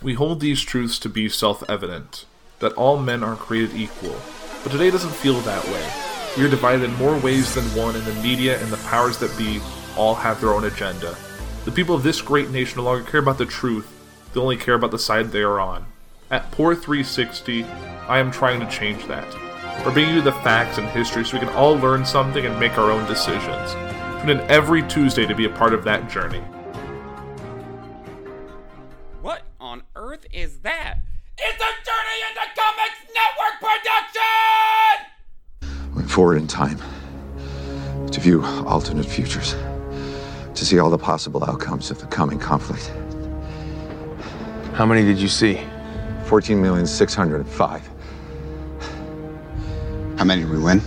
We hold these truths to be self evident that all men are created equal, but today doesn't feel that way. We are divided in more ways than one, and the media and the powers that be all have their own agenda. The people of this great nation no longer care about the truth, they only care about the side they are on. At Poor 360, I am trying to change that. We're bringing you the facts and history so we can all learn something and make our own decisions. Tune in every Tuesday to be a part of that journey. Is that? It's a Journey into Comics Network production! Went forward in time to view alternate futures, to see all the possible outcomes of the coming conflict. How many did you see? 14,605. How many did we win?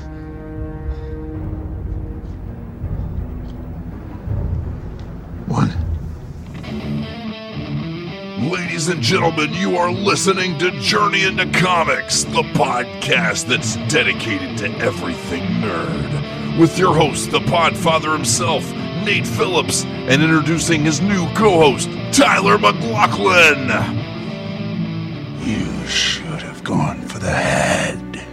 One. Ladies and gentlemen, you are listening to Journey into Comics, the podcast that's dedicated to everything nerd. With your host, the podfather himself, Nate Phillips, and introducing his new co host, Tyler McLaughlin. You should have gone for the head.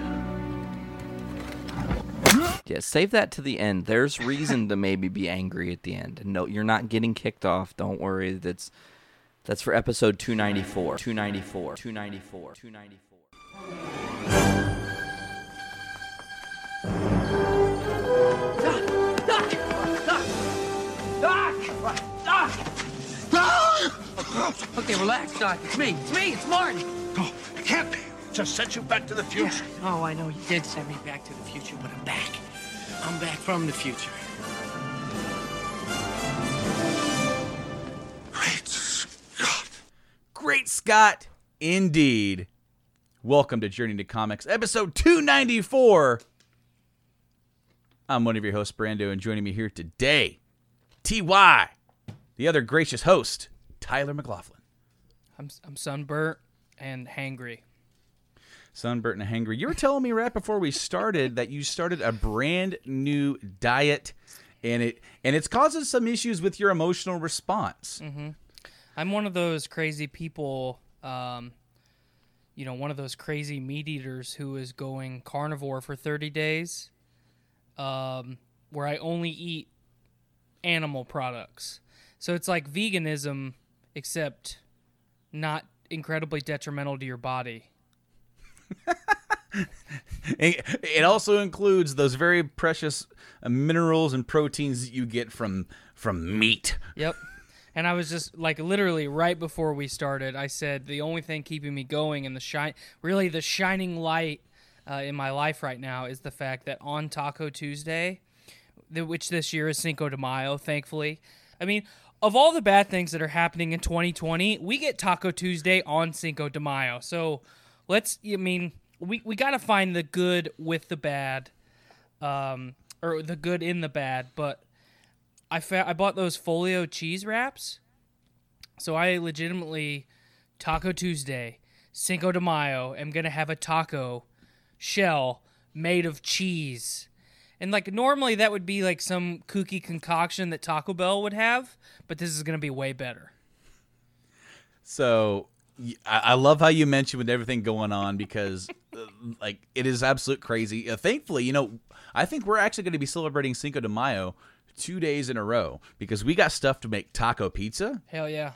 Yeah, save that to the end. There's reason to maybe be angry at the end. No, you're not getting kicked off. Don't worry. That's that's for episode 294. 294. 294. 294. Okay, relax, Doc. It's me. It's me. It's Martin. Oh, it can't be. Just sent you back to the future. Oh, I know you did send me back to the future, but I'm back. I'm back from the future. Great Scott. Great Scott, indeed. Welcome to Journey to Comics, episode 294. I'm one of your hosts, Brando, and joining me here today, TY, the other gracious host, Tyler McLaughlin. I'm I'm sunburnt and hangry. Sunburnt and hangry. You were telling me right before we started that you started a brand new diet, and it and it's causing some issues with your emotional response. Mm-hmm. I'm one of those crazy people. Um, you know, one of those crazy meat eaters who is going carnivore for 30 days, um, where I only eat animal products. So it's like veganism, except not incredibly detrimental to your body. It also includes those very precious uh, minerals and proteins that you get from from meat. Yep. And I was just like literally right before we started, I said the only thing keeping me going and the shine, really the shining light uh, in my life right now is the fact that on Taco Tuesday, which this year is Cinco de Mayo, thankfully. I mean, of all the bad things that are happening in 2020, we get Taco Tuesday on Cinco de Mayo. So let's, I mean, we, we got to find the good with the bad, um, or the good in the bad. But I fa- I bought those folio cheese wraps. So I legitimately Taco Tuesday, Cinco de Mayo, am gonna have a taco shell made of cheese. And like normally that would be like some kooky concoction that Taco Bell would have, but this is gonna be way better. So I love how you mentioned with everything going on because uh, like it is absolute crazy. Uh, thankfully, you know, I think we're actually going to be celebrating Cinco de Mayo two days in a row because we got stuff to make taco pizza Hell yeah.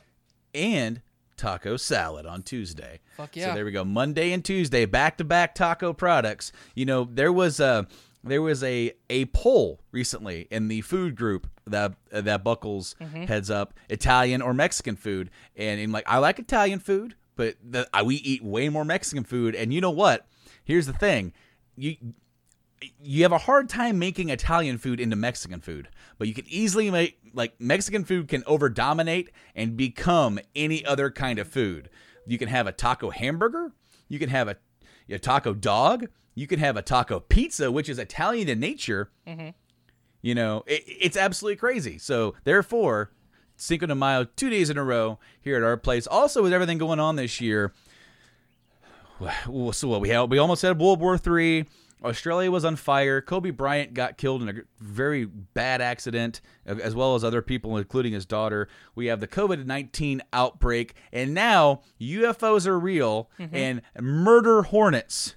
and taco salad on Tuesday. Fuck yeah. So there we go. Monday and Tuesday, back to back taco products. You know, there was a there was a a poll recently in the food group that that Buckles Mm-hmm. heads up, Italian or Mexican food, and in like I like Italian food, but the, I, we eat way more Mexican food. And you know what? Here's the thing, you you have a hard time making Italian food into Mexican food, but you can easily make like Mexican food can over dominate and become any other kind of food. You can have a taco hamburger, you can have a, a taco dog, you can have a taco pizza, which is Italian in nature. Mm-hmm. You know, it, it's absolutely crazy. So therefore, Cinco de Mayo, two days in a row here at our place. Also, with everything going on this year, so what we had we almost had World War Three. Australia was on fire. Kobe Bryant got killed in a very bad accident, as well as other people, including his daughter. We have the COVID 19 outbreak, and now UFOs are real Mhm. and murder hornets.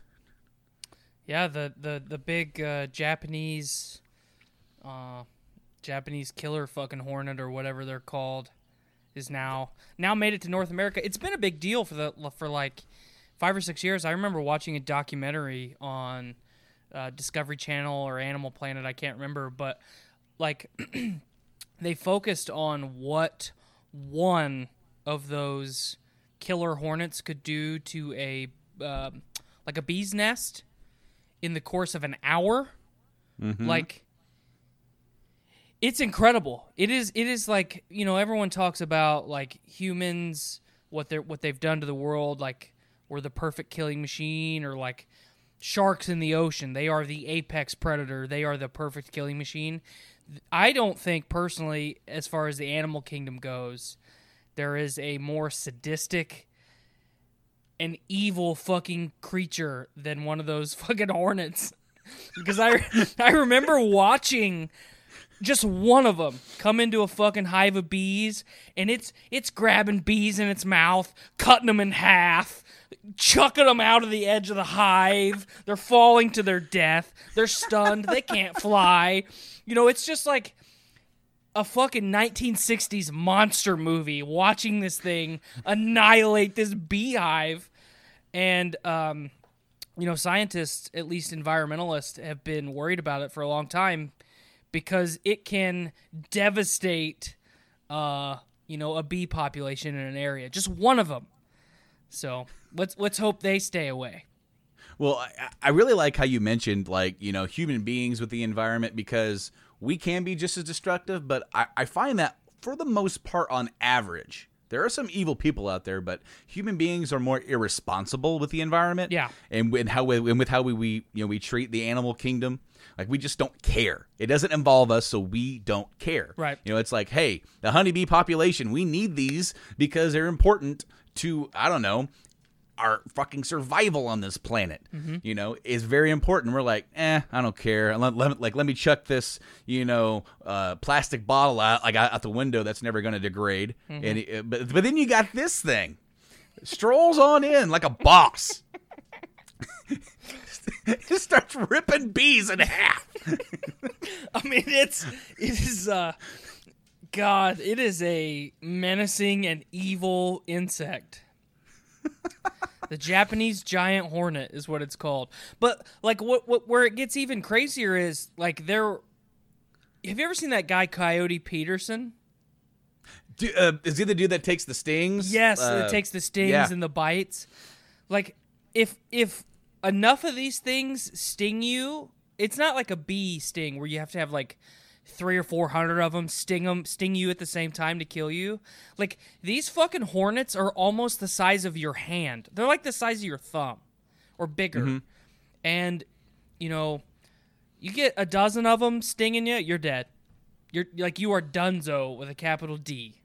Yeah, the the the big uh, Japanese, uh, Japanese killer fucking hornet or whatever they're called, is now now made it to North America. It's been a big deal for the for like five or six years. I remember watching a documentary on uh, Discovery Channel or Animal Planet. I can't remember, but like they focused on what one of those killer hornets could do to a um like a bee's nest in the course of an hour. Mhm. Like it's incredible. It is it is like, you know, everyone talks about like humans what they're what they've done to the world like we're the perfect killing machine or like sharks in the ocean. They are the apex predator. They are the perfect killing machine. I don't think personally as far as the animal kingdom goes, there is a more sadistic an evil fucking creature than one of those fucking hornets. because I I remember watching just one of them come into a fucking hive of bees and it's it's grabbing bees in its mouth, cutting them in half, chucking them out of the edge of the hive. They're falling to their death. They're stunned. they can't fly. You know, it's just like a fucking 1960s monster movie watching this thing annihilate this beehive and um you know scientists at least environmentalists have been worried about it for a long time because it can devastate uh you know a bee population in an area just one of them so let's let's hope they stay away Well, I, I really like how you mentioned like you know human beings with the environment because we can be just as destructive, but I, I find that for the most part, on average, there are some evil people out there, but human beings are more irresponsible with the environment. Yeah. and with how we, and with how we, we you know we treat the animal kingdom. Like we just don't care. It doesn't involve us, so we don't care. Right. You know, it's like, hey, the honeybee population, we need these because they're important to I don't know our fucking survival on this planet. Mhm. You know, is very important. We're like, eh, I don't care. Let, let- like, let me chuck this, you know, uh, plastic bottle out like out the window that's never going to degrade. Mhm. And it, but but then you got this thing strolls on in like a boss. Just starts ripping bees in half. I mean, it's it is uh, God, it is a menacing and evil insect. the Japanese giant hornet is what it's called. But like, what what where it gets even crazier is like there. Have you ever seen that guy Coyote Peterson? Do, uh, is he the dude that takes the stings? Yes, Uh, it takes the stings yeah. and the bites. Like if if enough of these things sting you, it's not like a bee sting where you have to have like three or four hundred of them sting them sting you at the same time to kill you. Like these fucking hornets are almost the size of your hand. They're like the size of your thumb or bigger. Mhm. And you know, you get a dozen of them stinging you, you're dead. You're like you are Dunzo with a capital D.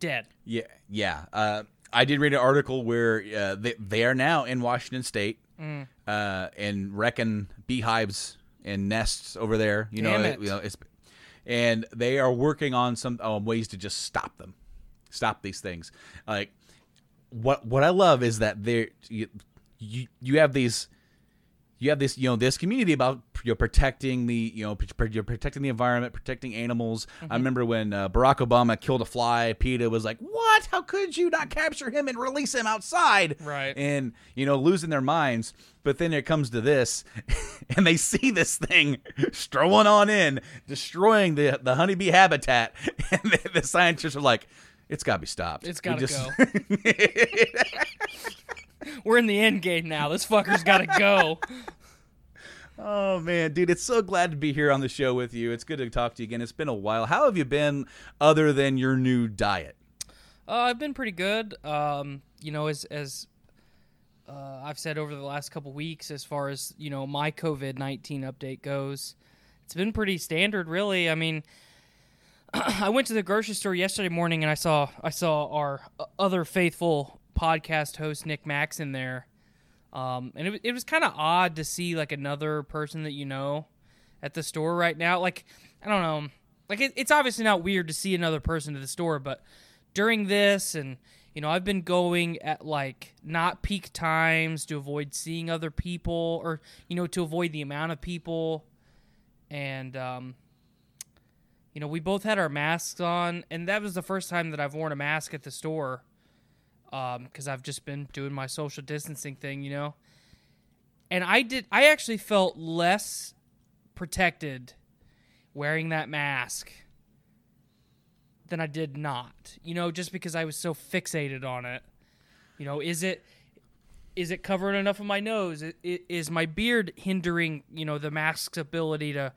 Dead. Yeah, yeah. Uh, I did read an article where uh, they, they are now in Washington State Mm. uh, and wrecking beehives and nests over there. You know, it. you know, it's, and they are working on some um, ways to just stop them, stop these things. Like what what I love is that there you, you you have these you have this you know this community about you know, protecting the you know you're protecting the environment protecting animals Mm-hmm. i remember when uh, barack obama killed a fly PETA was like what how could you not capture him and release him outside Right. and you know losing their minds but then it comes to this and they see this thing strolling on in destroying the the honeybee habitat and the, the scientists are like it's got to be stopped it's gotta just- go. We're in the end game now. This fucker's got to go. Oh man, dude, it's so glad to be here on the show with you. It's good to talk to you again. It's been a while. How have you been other than your new diet? Uh, I've been pretty good. Um, you know, as as uh, I've said over the last couple weeks, as far as you know, my COVID nineteen update goes, it's been pretty standard, really. I mean, I went to the grocery store yesterday morning and I saw I saw our other faithful podcast host Nick Max in there. Um, and it, it was kind of odd to see like another person that you know at the store right now. Like, I don't know. Like, it, it's obviously not weird to see another person at the store, but during this, and, you know, I've been going at like not peak times to avoid seeing other people or, you know, to avoid the amount of people. And, um, you know, we both had our masks on, and that was the first time that I've worn a mask at the store because um, I've just been doing my social distancing thing, you know. And I did, I actually felt less protected wearing that mask than I did not, you know, just because I was so fixated on it. You know, is it is it covering enough of my nose? Is my beard hindering, you know, the mask's ability to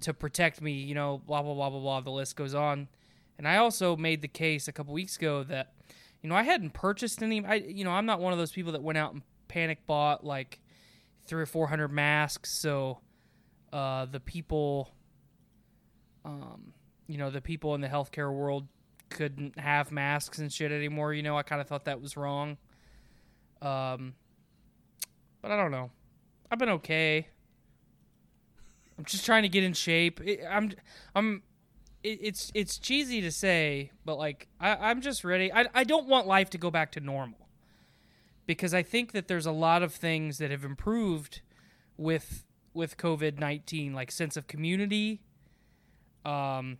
to protect me? You know, blah blah blah blah blah. The list goes on. And I also made the case a couple weeks ago that you know, I hadn't purchased any. I, you know, I'm not one of those people that went out and panic bought like three or four hundred masks. So, uh, the people, um, you know, the people in the healthcare world couldn't have masks and shit anymore. You know, I kind of thought that was wrong. Um, but I don't know. I've been okay. I'm just trying to get in shape. I'm, I'm it, it's it's cheesy to say, but like I, I'm just ready. I I don't want life to go back to normal because I think that there's a lot of things that have improved with with COVID nineteen, like sense of community, um,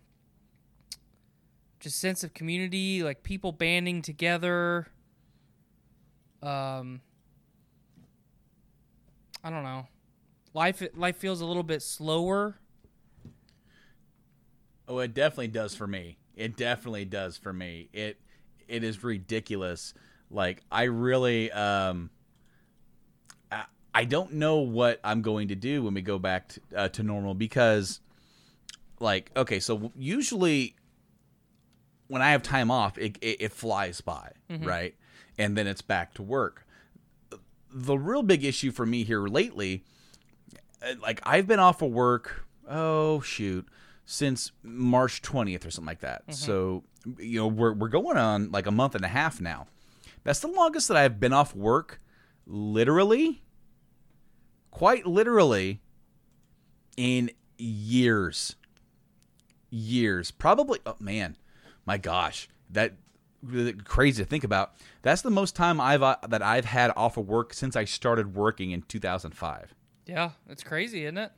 just sense of community, like people banding together. Um, I don't know. Life life feels a little bit slower Oh, it definitely does for me. It definitely does for me. It it is ridiculous. Like I really um I, I don't know what I'm going to do when we go back to, uh, to normal because like okay, so usually when I have time off, it it, it flies by, mm-hmm. right? And then it's back to work. The real big issue for me here lately uh, like I've been off of work, oh shoot, since March 20th or something like that. Mm-hmm. So, you know, we're, we're going on like a month and a half now. That's the longest that I've been off work, literally, quite literally, in years. Years. Probably, oh man, my gosh, that crazy to think about. That's the most time I've uh, that I've had off of work since I started working in 2005. Yeah, it's crazy, isn't it?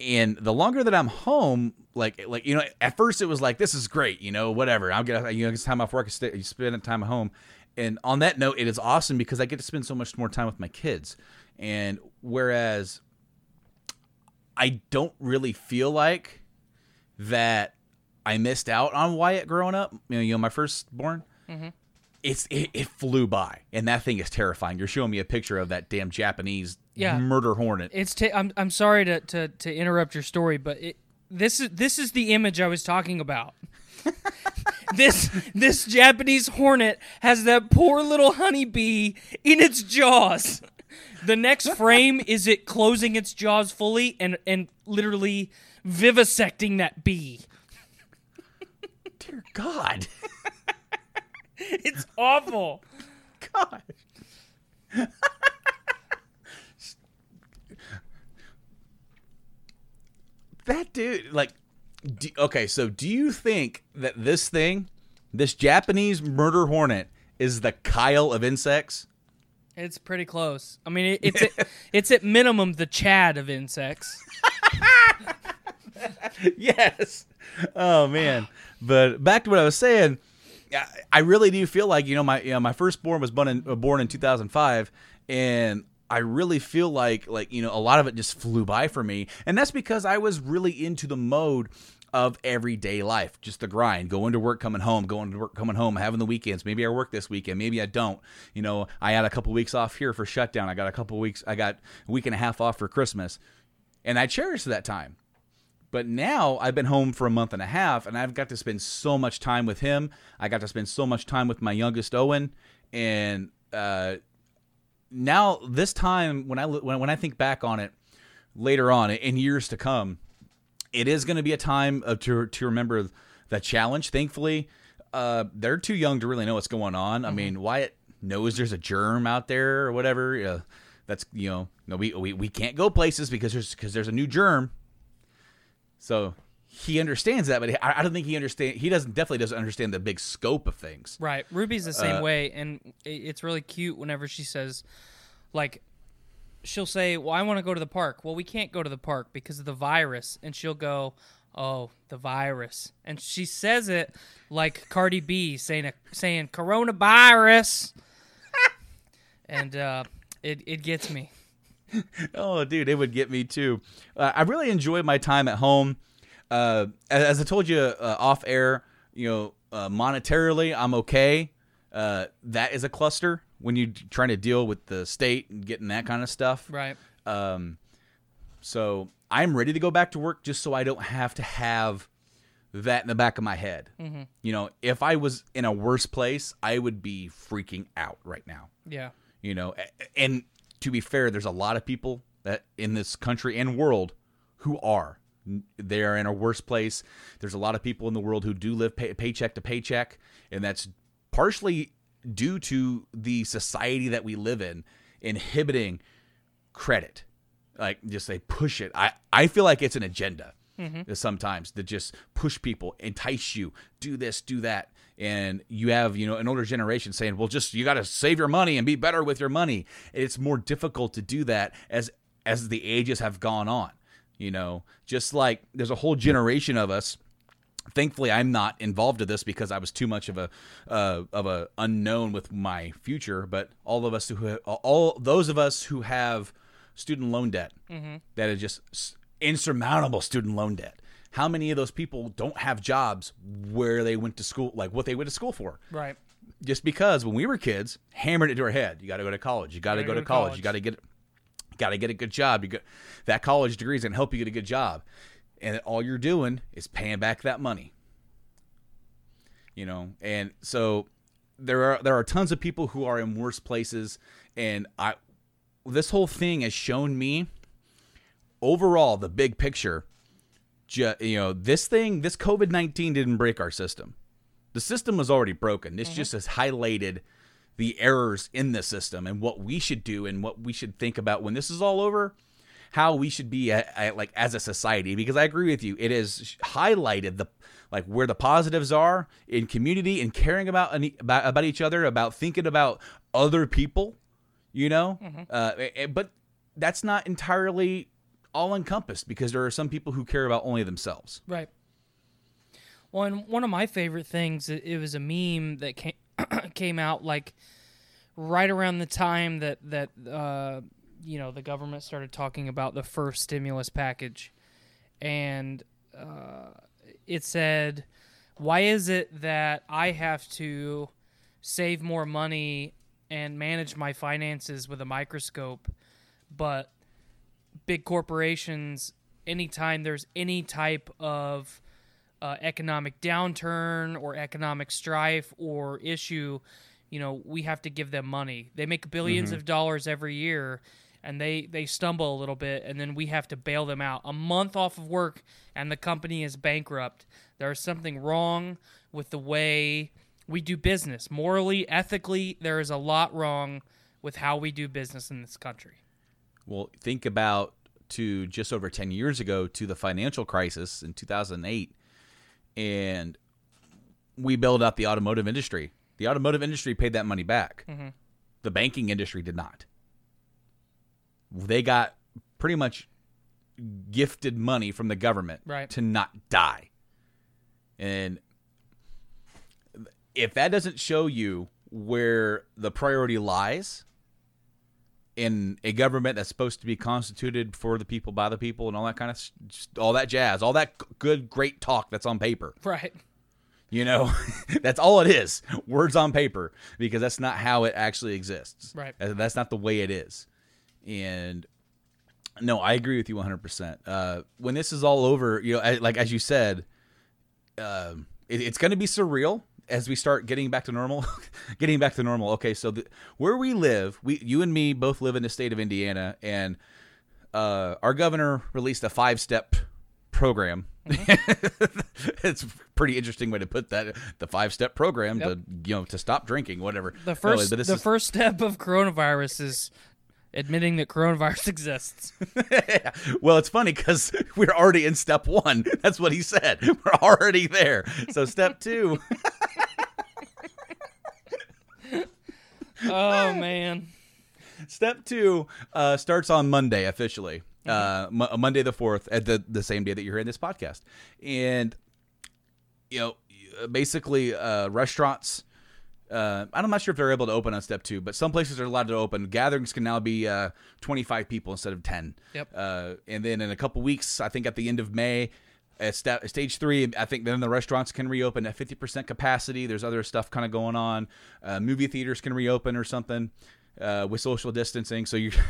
And the longer that I'm home, like like you know, at first it was like this is great, you know, whatever. I'll get you know, it's time off work, you spend time at home. And on that note, it is awesome because I get to spend so much more time with my kids. And whereas I don't really feel like that I missed out on Wyatt growing up, you know, you know my firstborn. Mm-hmm it's it, it, flew by, and that thing is terrifying. You're showing me a picture of that damn Japanese yeah. murder hornet. It's I'm I'm sorry to, to to interrupt your story, but it, this is this is the image I was talking about. this this Japanese hornet has that poor little honeybee in its jaws. The next frame is it closing its jaws fully and and literally vivisecting that bee. Dear God. it's awful. God. That dude, like, do, okay, so do you think that this thing, this Japanese murder hornet, is the Kyle of insects? It's pretty close. I mean, it, it's at, it's at minimum the Chad of insects. yes. Oh man. But back to what I was saying. I really do feel like you know my you know, my firstborn was born in, uh, born in 2005, and I really feel like like you know a lot of it just flew by for me, and that's because I was really into the mode of everyday life, just the grind, going to work, coming home, going to work, coming home, having the weekends. Maybe I work this weekend, maybe I don't. You know, I had a couple weeks off here for shutdown. I got a couple weeks, I got a week and a half off for Christmas, and I cherish that time. But now I've been home for a month and a half, and I've got to spend so much time with him. I got to spend so much time with my youngest Owen, and uh, now this time when I when, when I think back on it later on in years to come, it is going to be a time of, to to remember the challenge. Thankfully, uh, they're too young to really know what's going on. Mm-hmm. I mean, Wyatt knows there's a germ out there or whatever. Uh, That's you know, no, we we, we can't go places because there's because there's a new germ. So he understands that, but I, I don't think he understand. He doesn't definitely doesn't understand the big scope of things. Right. Ruby's the same Uh, way, and it's really cute whenever she says, like, she'll say, "Well, I want to go to the park." Well, we can't go to the park because of the virus, and she'll go, "Oh, the virus," and she says it like Cardi B saying a, saying coronavirus, and uh, it it gets me. oh, dude, it would get me too. Uh, I really enjoy my time at home. Uh, as, as I told you uh, off air, you know, uh, monetarily, I'm okay. Uh, that is a cluster when you're trying to deal with the state and getting that kind of stuff. Right. Um, so I'm ready to go back to work just so I don't have to have that in the back of my head. Mhm. You know, if I was in a worse place, I would be freaking out right now Yeah. you know and to be fair there's a lot of people that in this country and world who are they are in a worse place. There's a lot of people in the world who do live pay- paycheck to paycheck and that's partially due to the society that we live in inhibiting credit. Like just they push it. I i feel like it's an agenda Mhm. sometimes to just push people entice you do this do that. And you have you know an older generation saying well just you got to save your money and be better with your money. It's more difficult to do that as as the ages have gone on you know just like there's a whole generation of us. Thankfully i'm not involved in this because i was too much of a uh, of a unknown with my future but all of us who all those of us who have student loan debt Mhm. that is just insurmountable student loan debt. How many of those people don't have jobs where they went to school like what they went to school for? Right. just because when we were kids hammered it to our head. You got to go to college. You got to go to college, you got to get got to get a good job. You got that college degree is going to help you get a good job. And all you're doing is paying back that money. You know and so there are there are tons of people who are in worse places. And i this whole thing has shown me overall the big picture. Ju- you know this thing this covid-19 didn't break our system. The system was already broken. This mm-hmm. just has highlighted the errors in the system and what we should do and what we should think about when this is all over how we should be a, a- like as a society. Because i agree with you it has highlighted the like where the positives are in community and caring about any, about, about each other about thinking about other people you know? Uh, eh, but that's not entirely all encompassed because there are some people who care about only themselves. Right. Well, and one of my favorite things, it, it was a meme that came came out like right around the time that that uh, you know the government started talking about the first stimulus package, and uh, it said, "Why is it that I have to save more money and manage my finances with a microscope, but big corporations, anytime there's any type of uh, economic downturn or economic strife or issue, you know, we have to give them money. They make 1000000000s Mhm. of dollars every year and they, they stumble a little bit and then we have to bail them out. A month off of work and the company is bankrupt. There's something wrong with the way we do business. Morally, ethically, there is a lot wrong with how we do business in this country. Well, think about to just over 10 years ago to the financial crisis in 2008 and we bailed out the automotive industry. The automotive industry paid that money back. Mhm. The banking industry did not. They got pretty much gifted money from the government Right. to not die. And if that doesn't show you where the priority lies in a government that's supposed to be constituted for the people by the people and all that kind of all that jazz all that good great talk that's on paper. Right. you know that's all it is. Words on paper because that's not how it actually exists. Right. Uh, that's not the way it is. And no i agree with you 100% uh, when this is all over you know like as you said um, it, it's going to be surreal as we start getting back to normal getting back to normal okay so the, where we live we you and me both live in the state of indiana and uh, our governor released a five step program it's a pretty interesting way to put that the five step program Yep. to you know to stop drinking whatever The No, first but the is- first step of coronavirus is admitting that coronavirus exists. well, it's funny because we're already in step one. That's what he said. We're already there. So step two. oh man. Step two uh, starts on Monday officially, uh, Mo- Monday the fourth, at the the same day that you're hearing this podcast, and you know, basically, uh, restaurants. Uh, I'm not sure if they're able to open on step two, but some places are allowed to open. Gatherings can now be uh, 25 people instead of 10. Yep. Uh, and then in a couple weeks, I think at the end of May, at step, stage three, I think then the restaurants can reopen at 50% capacity. There's other stuff kind of going on. Uh, movie theaters can reopen or something uh, with social distancing. So you.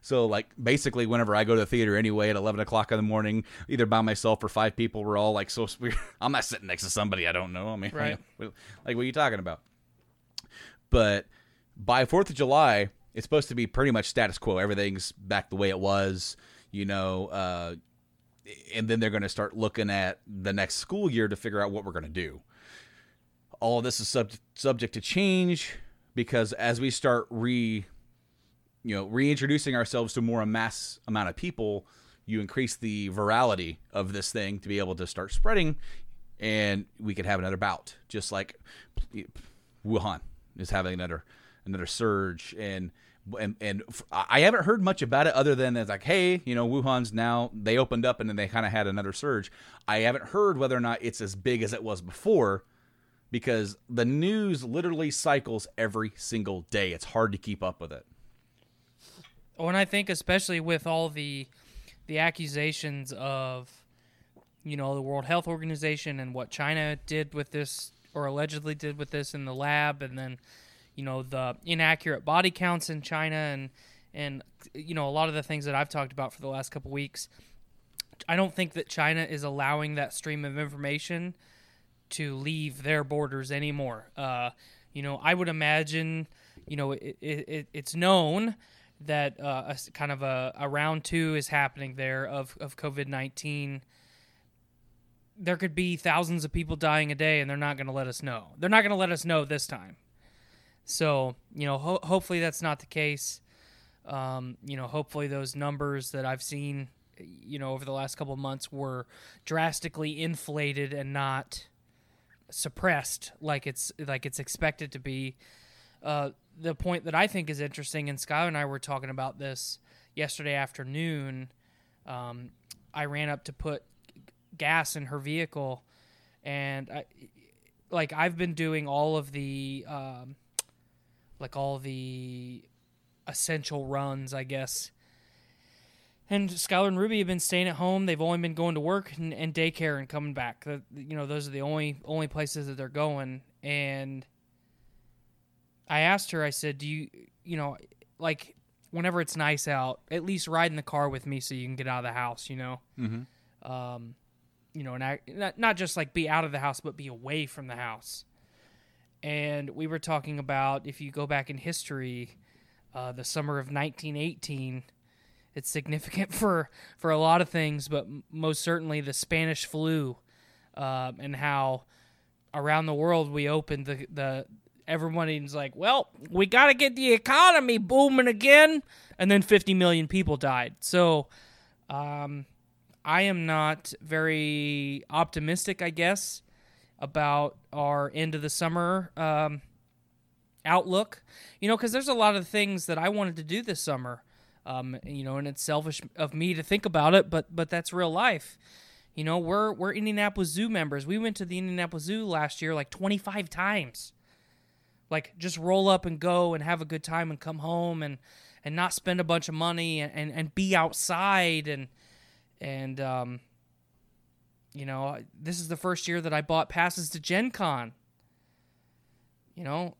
So like basically, whenever I go to the theater anyway at eleven o'clock in the morning, either by myself or five people, we're all like so. We're, I'm not sitting next to somebody I don't know. I mean, Right. like what are you talking about? But by Fourth of July, it's supposed to be pretty much status quo. Everything's back the way it was, you know. Uh, and then they're going to start looking at the next school year to figure out what we're going to do. All this is sub- subject to change because as we start re, you know, reintroducing ourselves to more a mass amount of people, you increase the virality of this thing to be able to start spreading, and we could have another bout, just like Wuhan is having another another surge and and and I haven't heard much about it other than it's like hey you know Wuhan's now they opened up and then they kind of had another surge. I haven't heard whether or not it's as big as it was before because the news literally cycles every single day. It's hard to keep up with it. Oh, and I think, especially with all the the accusations of, you know, the World Health Organization and what China did with this or allegedly did with this in the lab, and then, you know, the inaccurate body counts in China and and you know a lot of the things that I've talked about for the last couple weeks. I don't think that China is allowing that stream of information to leave their borders anymore. Uh, you know, I would imagine, you know, it, it, it, it's known that uh, a kind of a, a round two is happening there of, of COVID 19. There could be thousands of people dying a day, and they're not going to let us know. They're not going to let us know this time. So, you know, ho- hopefully that's not the case. Um, you know, hopefully those numbers that I've seen, you know, over the last couple of months were drastically inflated and not suppressed like it's like it's expected to be. Uh, the point that I think is interesting, and Skylar and I were talking about this yesterday afternoon. Um, I ran up to put gas in her vehicle, and I, like I've been doing all of the, um, like all the essential runs, I guess. And Skylar and Ruby have been staying at home. They've only been going to work and, and daycare and coming back. The, you know, those are the only only places that they're going. And I asked her. I said, "Do you, you know, like whenever it's nice out, at least ride in the car with me so you can get out of the house, you know." Mhm. Um, you know, and I not, not just like be out of the house, but be away from the house. And we were talking about if you go back in history, uh, the summer of 1918 it's significant for for a lot of things, but most certainly the Spanish flu, um, and how around the world we opened the the everyone's like, well, we got to get the economy booming again, and then 50 million people died. So, um, I am not very optimistic, I guess, about our end of the summer um, outlook. You know, because there's a lot of things that I wanted to do this summer. Um, you know, and it's selfish of me to think about it, but but that's real life. You know, we're we're Indianapolis Zoo members. We went to the Indianapolis Zoo last year like 25 times. Like just roll up and go and have a good time and come home and and not spend a bunch of money and and, and be outside and and um you know, this is the first year that I bought passes to Gen Con. You know,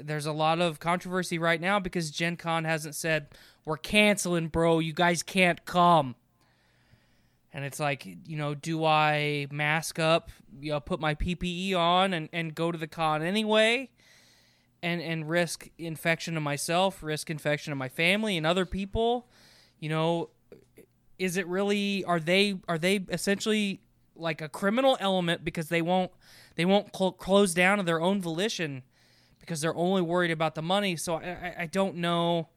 there's a lot of controversy right now because Gen Con hasn't said, we're canceling, bro. You guys can't come. And it's like, you know, do I mask up, you know, put my PPE on and, and go to the con anyway? And, and risk infection to myself, risk infection to my family and other people. You know, is it really are they are they essentially like a criminal element because they won't they won't cl- close down of their own volition because they're only worried about the money. So I, I, I don't know.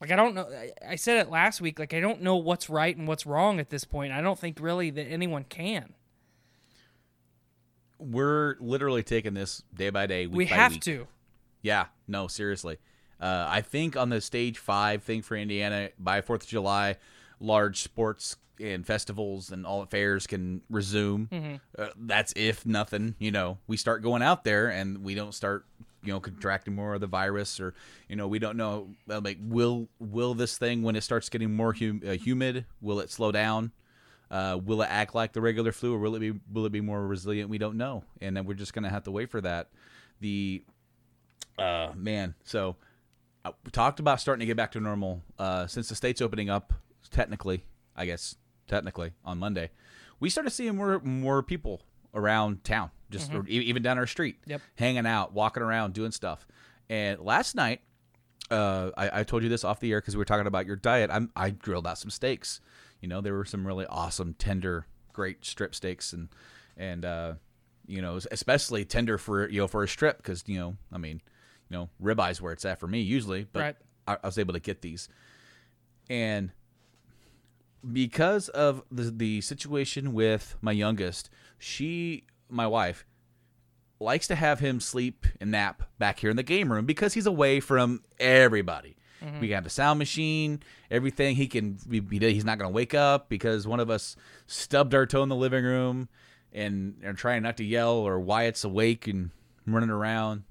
Like I don't know. I- I said it last week. Like I don't know what's right and what's wrong at this point. I don't think really that anyone can. We're literally taking this day by day. Week we by have week. to. Yeah, no, seriously. Uh, I think on the stage five thing for Indiana by Fourth of July, large sports and festivals and all fairs can resume. Mhm. Uh, that's if nothing, you know, we start going out there and we don't start, you know, contracting more of the virus, or you know, we don't know uh, like will will this thing when it starts getting more hum- uh, humid, will it slow down? Uh, will it act like the regular flu, or will it be will it be more resilient? We don't know, and then we're just gonna have to wait for that. The uh, man, so uh, we talked about starting to get back to normal uh, since the state's opening up. Technically, I guess technically on Monday, we started seeing more more people around town, just Mhm. or e- even down our street, Yep. hanging out, walking around, doing stuff. And last night, uh, I, I told you this off the air because we were talking about your diet. I'm, I grilled out some steaks. You know, there were some really awesome, tender, great strip steaks, and and uh, you know, especially tender for you know for a strip because you know, I mean, you know, ribeyes where it's at for me usually, but Right. I, I was able to get these, and because of the the situation with my youngest, she, my wife, likes to have him sleep and nap back here in the game room because he's away from everybody. Mhm. We have the sound machine, everything. He can, he's not going to wake up because one of us stubbed our toe in the living room and are trying not to yell or Wyatt's awake and running around.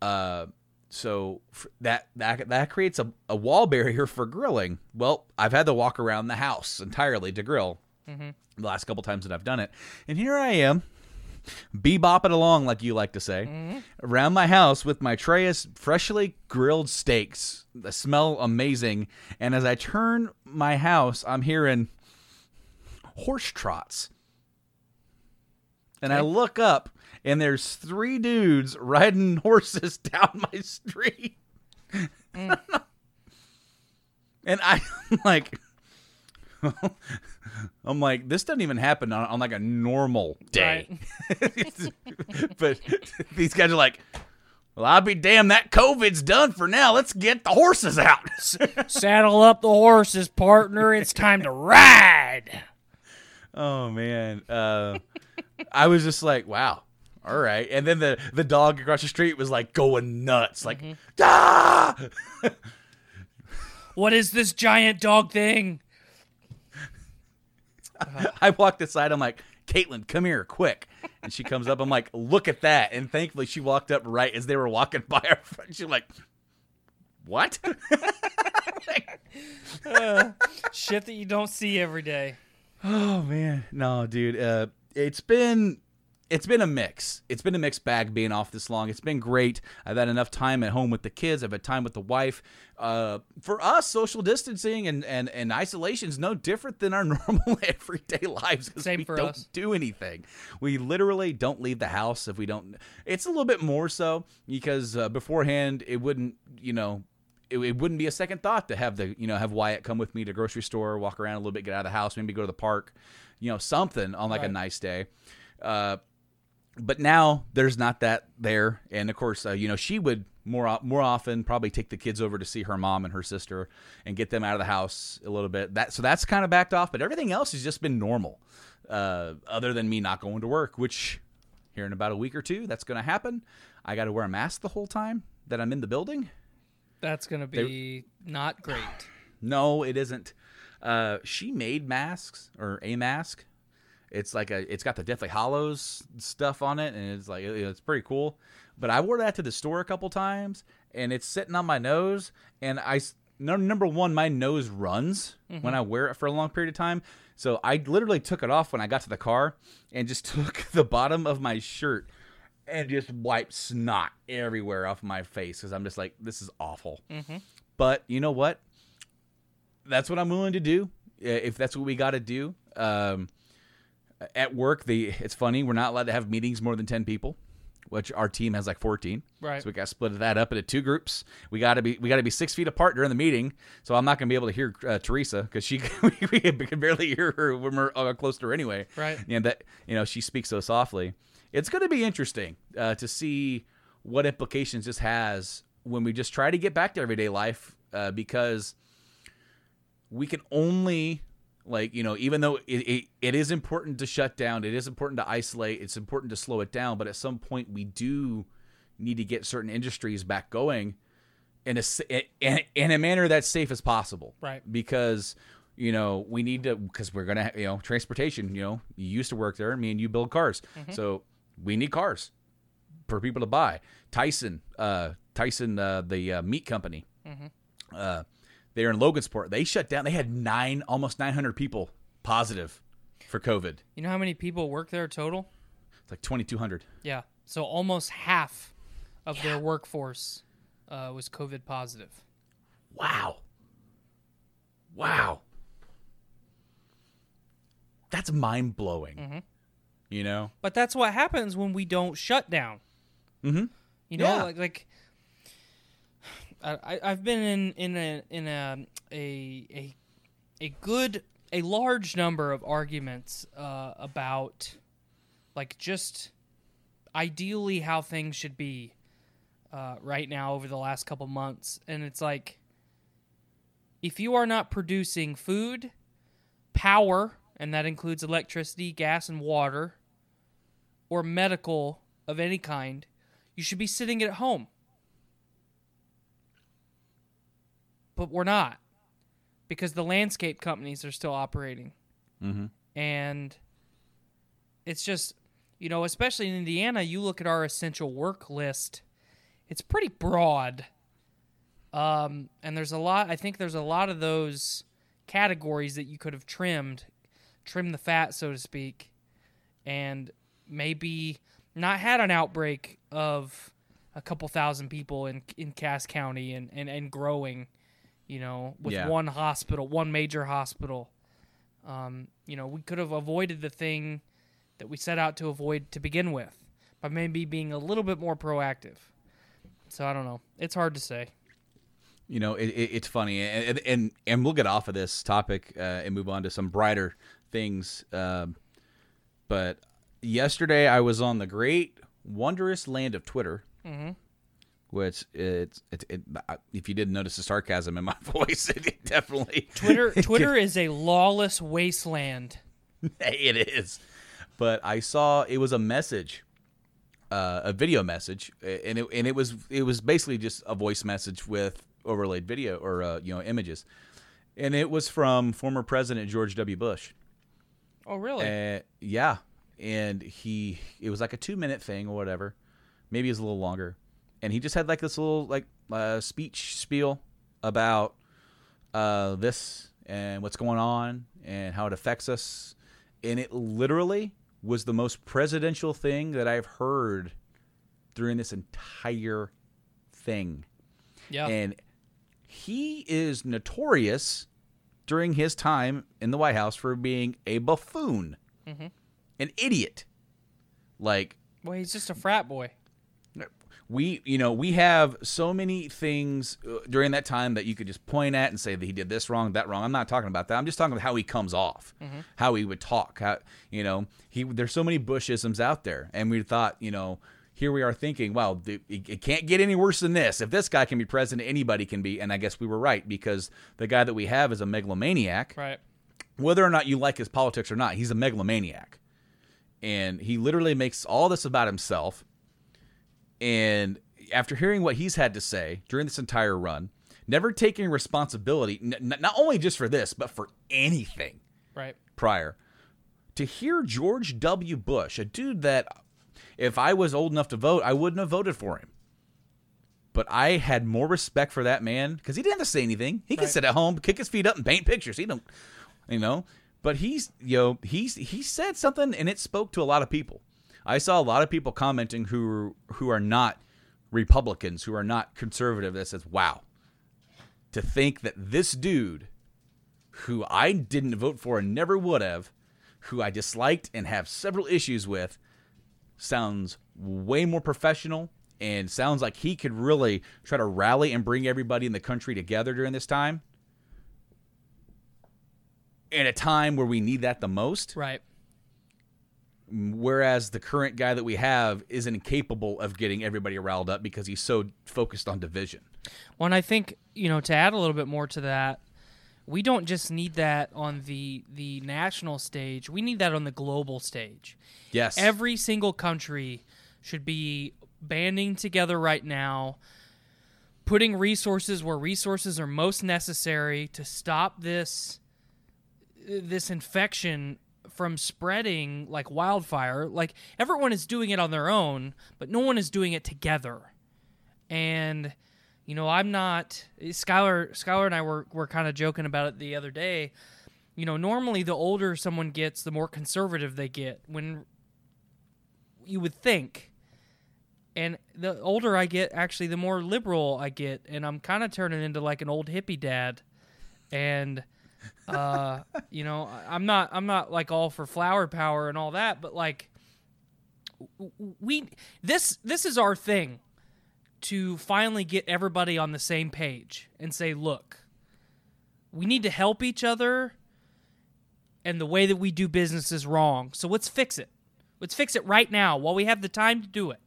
Uh, so that that that creates a, a wall barrier for grilling. Well, I've had to walk around the house entirely to grill Mhm. the last couple times that I've done it, and here I am, bebopping along like you like to say, around my house with my tray of freshly grilled steaks that smell amazing. And as I turn my house, I'm hearing horse trots. And I look up, and there's three dudes riding horses down my street. and I'm like, I'm like, this doesn't even happen on, on like a normal day. but these guys are like, well, I'll be damned, that COVID's done for now. Let's get the horses out. Saddle up the horses, partner. It's time to ride. Oh man, uh, I was just like, wow, all right. And then the the dog across the street was like going nuts, like, ah! What is this giant dog thing? I walked aside. I'm like, Caitlin, come here, quick. And she comes up. I'm like, look at that. And thankfully, she walked up right as they were walking by our front. She's like, what? Uh, shit that you don't see every day. Oh man, no, dude. Uh, it's been it's been a mix. It's been a mixed bag being off this long. It's been great. I've had enough time at home with the kids. I've had time with the wife. Uh, for us, social distancing and, and, and isolation is no different than our normal everyday lives. Same we for don't us. do anything. We literally don't leave the house if we don't. It's a little bit more so because uh, beforehand it wouldn't, you know, it, it wouldn't be a second thought to have the you know have Wyatt come with me to grocery store, walk around a little bit, get out of the house, maybe go to the park, you know, something on like a nice day. Uh, but now there's not that there, and of course, uh, you know, she would more more often probably take the kids over to see her mom and her sister and get them out of the house a little bit. That so that's kind of backed off, but everything else has just been normal, uh, other than me not going to work, which here in about a week or two that's going to happen. I got to wear a mask the whole time that I'm in the building. That's gonna be not great. No, it isn't. Uh, she made masks or a mask. It's like a, it's got the Deathly Hallows stuff on it, and it's like it- it's pretty cool. But I wore that to the store a couple times, and it's sitting on my nose, and I number one, my nose runs when Mhm. I wear it for a long period of time. So I literally took it off when I got to the car, and just took the bottom of my shirt and just wiped snot everywhere off my face because I'm just like, this is awful. Mhm. But you know what? That's what I'm willing to do. If that's what we got to do. Um, at work, the it's funny we're not allowed to have meetings more than ten people, which our team has like fourteen. Right. So we got to split that up into two groups. We got to be we got to be six feet apart during the meeting. So I'm not going to be able to hear uh, Teresa because she we can barely hear her when we're uh, close to her anyway. Right. And that you know she speaks so softly. It's going to be interesting uh, to see what implications this has when we just try to get back to everyday life uh, because we can only like you know even though it, it, it is important to shut down it is important to isolate it's important to slow it down but at some point we do need to get certain industries back going in a in, in a manner that's safe as possible Right. because you know we need to because we're gonna you know transportation you know you used to work there me and you build cars Mhm. so we need cars for people to buy tyson uh tyson uh the uh, meat company Mhm. uh they're in logansport they shut down they had nine almost 900 people positive for covid You know how many people work there total? it's like 2200 Yeah. So almost half of their workforce uh, was COVID positive. wow wow that's mind-blowing Mhm. you know But that's what happens when we don't shut down. mm-hmm You know, Yeah. like like I, I've been in in a in a a a, a good a large number of arguments uh, about like just ideally how things should be uh, right now over the last couple months, and it's like if you are not producing food, power, and that includes electricity, gas, and water, or medical of any kind, you should be sitting at home. But we're not because the landscape companies are still operating. Mm-hmm. And it's just, you know, especially in Indiana, you look at our essential work list, it's pretty broad. Um, and there's a lot, I think there's a lot of those categories that you could have trimmed, trimmed the fat, so to speak, and maybe not had an outbreak of a couple thousand people in in Cass County and, and, and growing, you know, with Yeah. one hospital, one major hospital. Um, you know, we could have avoided the thing that we set out to avoid to begin with by maybe being a little bit more proactive. So I don't know. It's hard to say. you know it, it, it's funny and, and and we'll get off of this topic uh, and move on to some brighter things um, but yesterday i was on the great wondrous land of twitter Mhm. Which it's it, it, if you didn't notice the sarcasm in my voice it definitely Twitter Twitter is a lawless wasteland. it is. But I saw it was a message, uh, a video message, and it and it was it was basically just a voice message with overlaid video or uh, you know images, and it was from former President George W. Bush. Oh, really? Uh, yeah, and he it was like a two minute thing or whatever, maybe it was a little longer, and he just had like this little like uh, speech spiel about uh, this and what's going on and how it affects us, and it literally was the most presidential thing that I've heard during this entire thing. Yeah. And he is notorious during his time in the White House for being a buffoon, Mhm. an idiot. Like Well, he's just a frat boy. We, you know, we have so many things uh, during that time that you could just point at and say that he did this wrong, that wrong. I'm not talking about that. I'm just talking about how he comes off, Mhm. how he would talk. How you know, he there's so many Bushisms out there, and we thought, you know, here we are thinking, wow, it, it can't get any worse than this. If this guy can be president, anybody can be. And I guess we were right because the guy that we have is a megalomaniac. Right. Whether or not you like his politics or not, he's a megalomaniac, and he literally makes all this about himself. And after hearing what he's had to say during this entire run, never taking responsibility, n- not only just for this, but for anything Right. prior, to hear George W. Bush, a dude that if I was old enough to vote, I wouldn't have voted for him. But I had more respect for that man because he didn't have to say anything. He could Right. sit at home, kick his feet up, and paint pictures. He don't, you know. But he's, you know, he's he said something, and it spoke to a lot of people. I saw a lot of people commenting who who are not Republicans, who are not conservative. That says, "Wow, to think that this dude, who I didn't vote for and never would have, who I disliked and have several issues with, sounds way more professional and sounds like he could really try to rally and bring everybody in the country together during this time. In a time where we need that the most. Right. Whereas the current guy that we have isn't capable of getting everybody riled up because he's so focused on division. Well, and I think you know to add a little bit more to that, we don't just need that on the the national stage. We need that on the global stage. Yes. Every single country should be banding together right now, putting resources where resources are most necessary to stop this this infection from spreading like wildfire. Like everyone is doing it on their own, but no one is doing it together. And you know, I'm not Skylar Skylar and I were were kind of joking about it the other day. You know, normally the older someone gets, the more conservative they get. When you would think and the older I get, actually, the more liberal I get, and I'm kind of turning into like an old hippie dad. And uh, you know, I'm not I'm not like all for flower power and all that, but like we this this is our thing to finally get everybody on the same page and say, look, we need to help each other, and the way that we do business is wrong. So let's fix it. Let's fix it right now while we have the time to do it.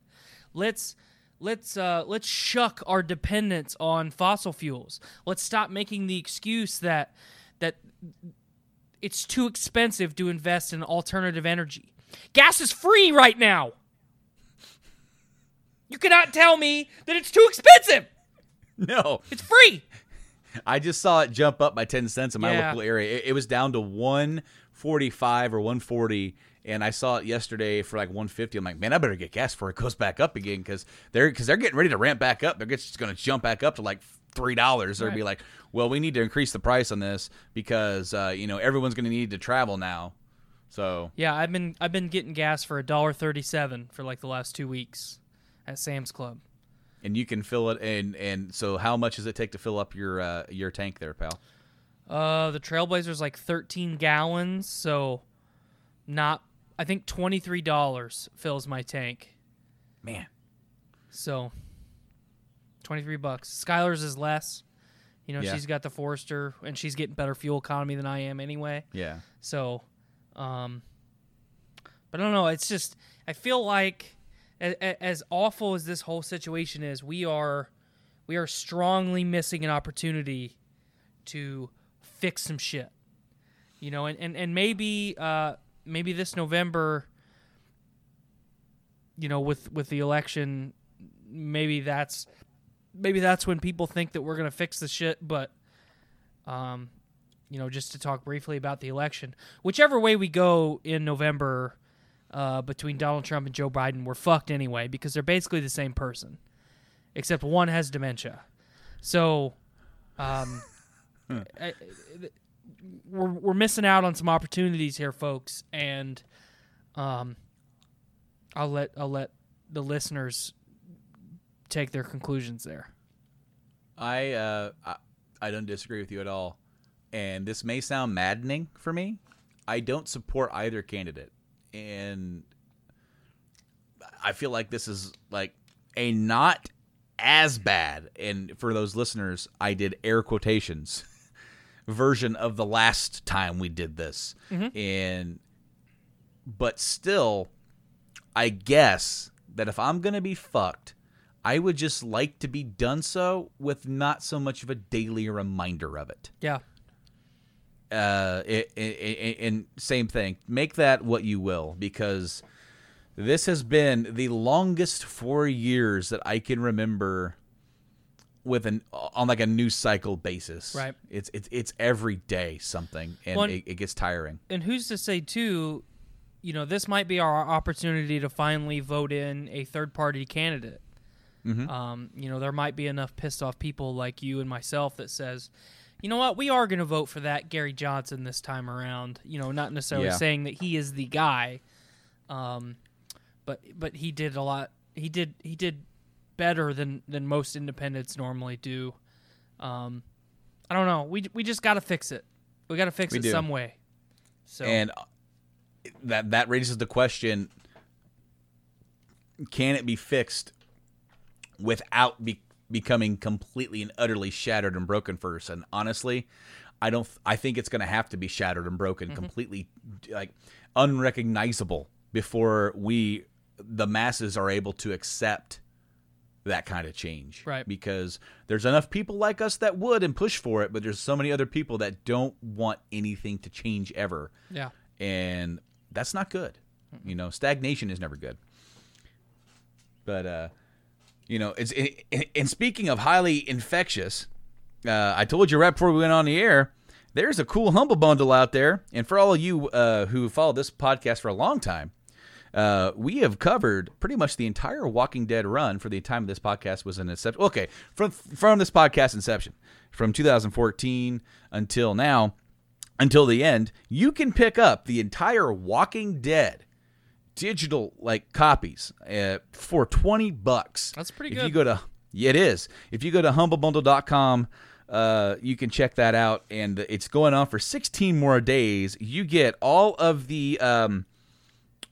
Let's let's uh, let's shuck our dependence on fossil fuels. Let's stop making the excuse that that it's too expensive to invest in alternative energy. Gas is free right now. You cannot tell me that it's too expensive. No, it's free. I just saw it jump up by ten cents in my Yeah. local area. It, it was down to one forty five or one forty, and I saw it yesterday for like one fifty. I'm like, man, I better get gas before it goes back up again because they're because they're getting ready to ramp back up. They're just going to jump back up to like three dollars. They'll be like, well, we need to increase the price on this because uh, you know everyone's going to need to travel now. So Yeah, I've been I've been getting gas for a dollar thirty seven for like the last two weeks at Sam's Club. and you can fill it and and so how much does it take to fill up your uh, your tank there, pal? Uh, the Trailblazer's like thirteen gallons, so not. I think twenty three dollars fills my tank. Man, so twenty three bucks. Skylar's is less. You know, Yeah. she's got the Forester, and she's getting better fuel economy than I am anyway. Yeah. So, um, but I don't know. It's just I feel like as, as awful as this whole situation is, we are we are strongly missing an opportunity to fix some shit. You know, and and, and maybe uh, maybe this November, you know, with with the election, maybe that's maybe that's when people think that we're gonna fix the shit. But um, you know, just to talk briefly about the election, whichever way we go in November uh, between Donald Trump and Joe Biden, we're fucked anyway because they're basically the same person, except one has dementia. So, um, I- I- we're we're missing out on some opportunities here, folks, and um, I'll let I'll let the listeners take their conclusions there. I uh I, I don't disagree with you at all. And this may sound maddening for me. I don't support either candidate. And I feel like this is like a not as bad and for those listeners, I did air quotations version of the last time we did this. Mhm. And but still I guess that if I'm going to be fucked, I would just like to be done so with not so much of a daily reminder of it. Yeah. Uh, it, it, it- and same thing. Make that what you will, because this has been the longest four years that I can remember with an on like a news cycle basis. Right. It's it's it's every day something, and Well, it, it gets tiring. and who's to say too you know this might be our opportunity to finally vote in a third party candidate Mhm. um, you know there might be enough pissed off people like you and myself that says you know what we are going to vote for that gary johnson this time around you know not necessarily Yeah. saying that he is the guy um, but but he did a lot he did he did better than than most independents normally do um, i don't know we, we just got to fix it we got to fix We it do. some way so And uh, that that raises the question: Can it be fixed without be, becoming completely and utterly shattered and broken first? And honestly, I don't. I think it's going to have to be shattered and broken, completely like unrecognizable before we the masses are able to accept that kind of change. Right. Because there's enough people like us that would and push for it, but there's so many other people that don't want anything to change ever. Yeah. And that's not good. You know, stagnation is never good. But uh you know, it's and speaking of highly infectious, uh, I told you right before we went on the air, there's a cool humble bundle out there, and for all of you uh, who follow this podcast for a long time, uh, we have covered pretty much the entire Walking Dead run for the time this podcast was in inception. Okay, from from this podcast inception, from 2014 until now, until the end, you can pick up the entire Walking Dead digital like copies uh, for 20 bucks. That's pretty if good. you go to yeah, it is. If you go to humblebundle.com, uh, you can check that out, and it's going on for 16 more days. You get all of the um,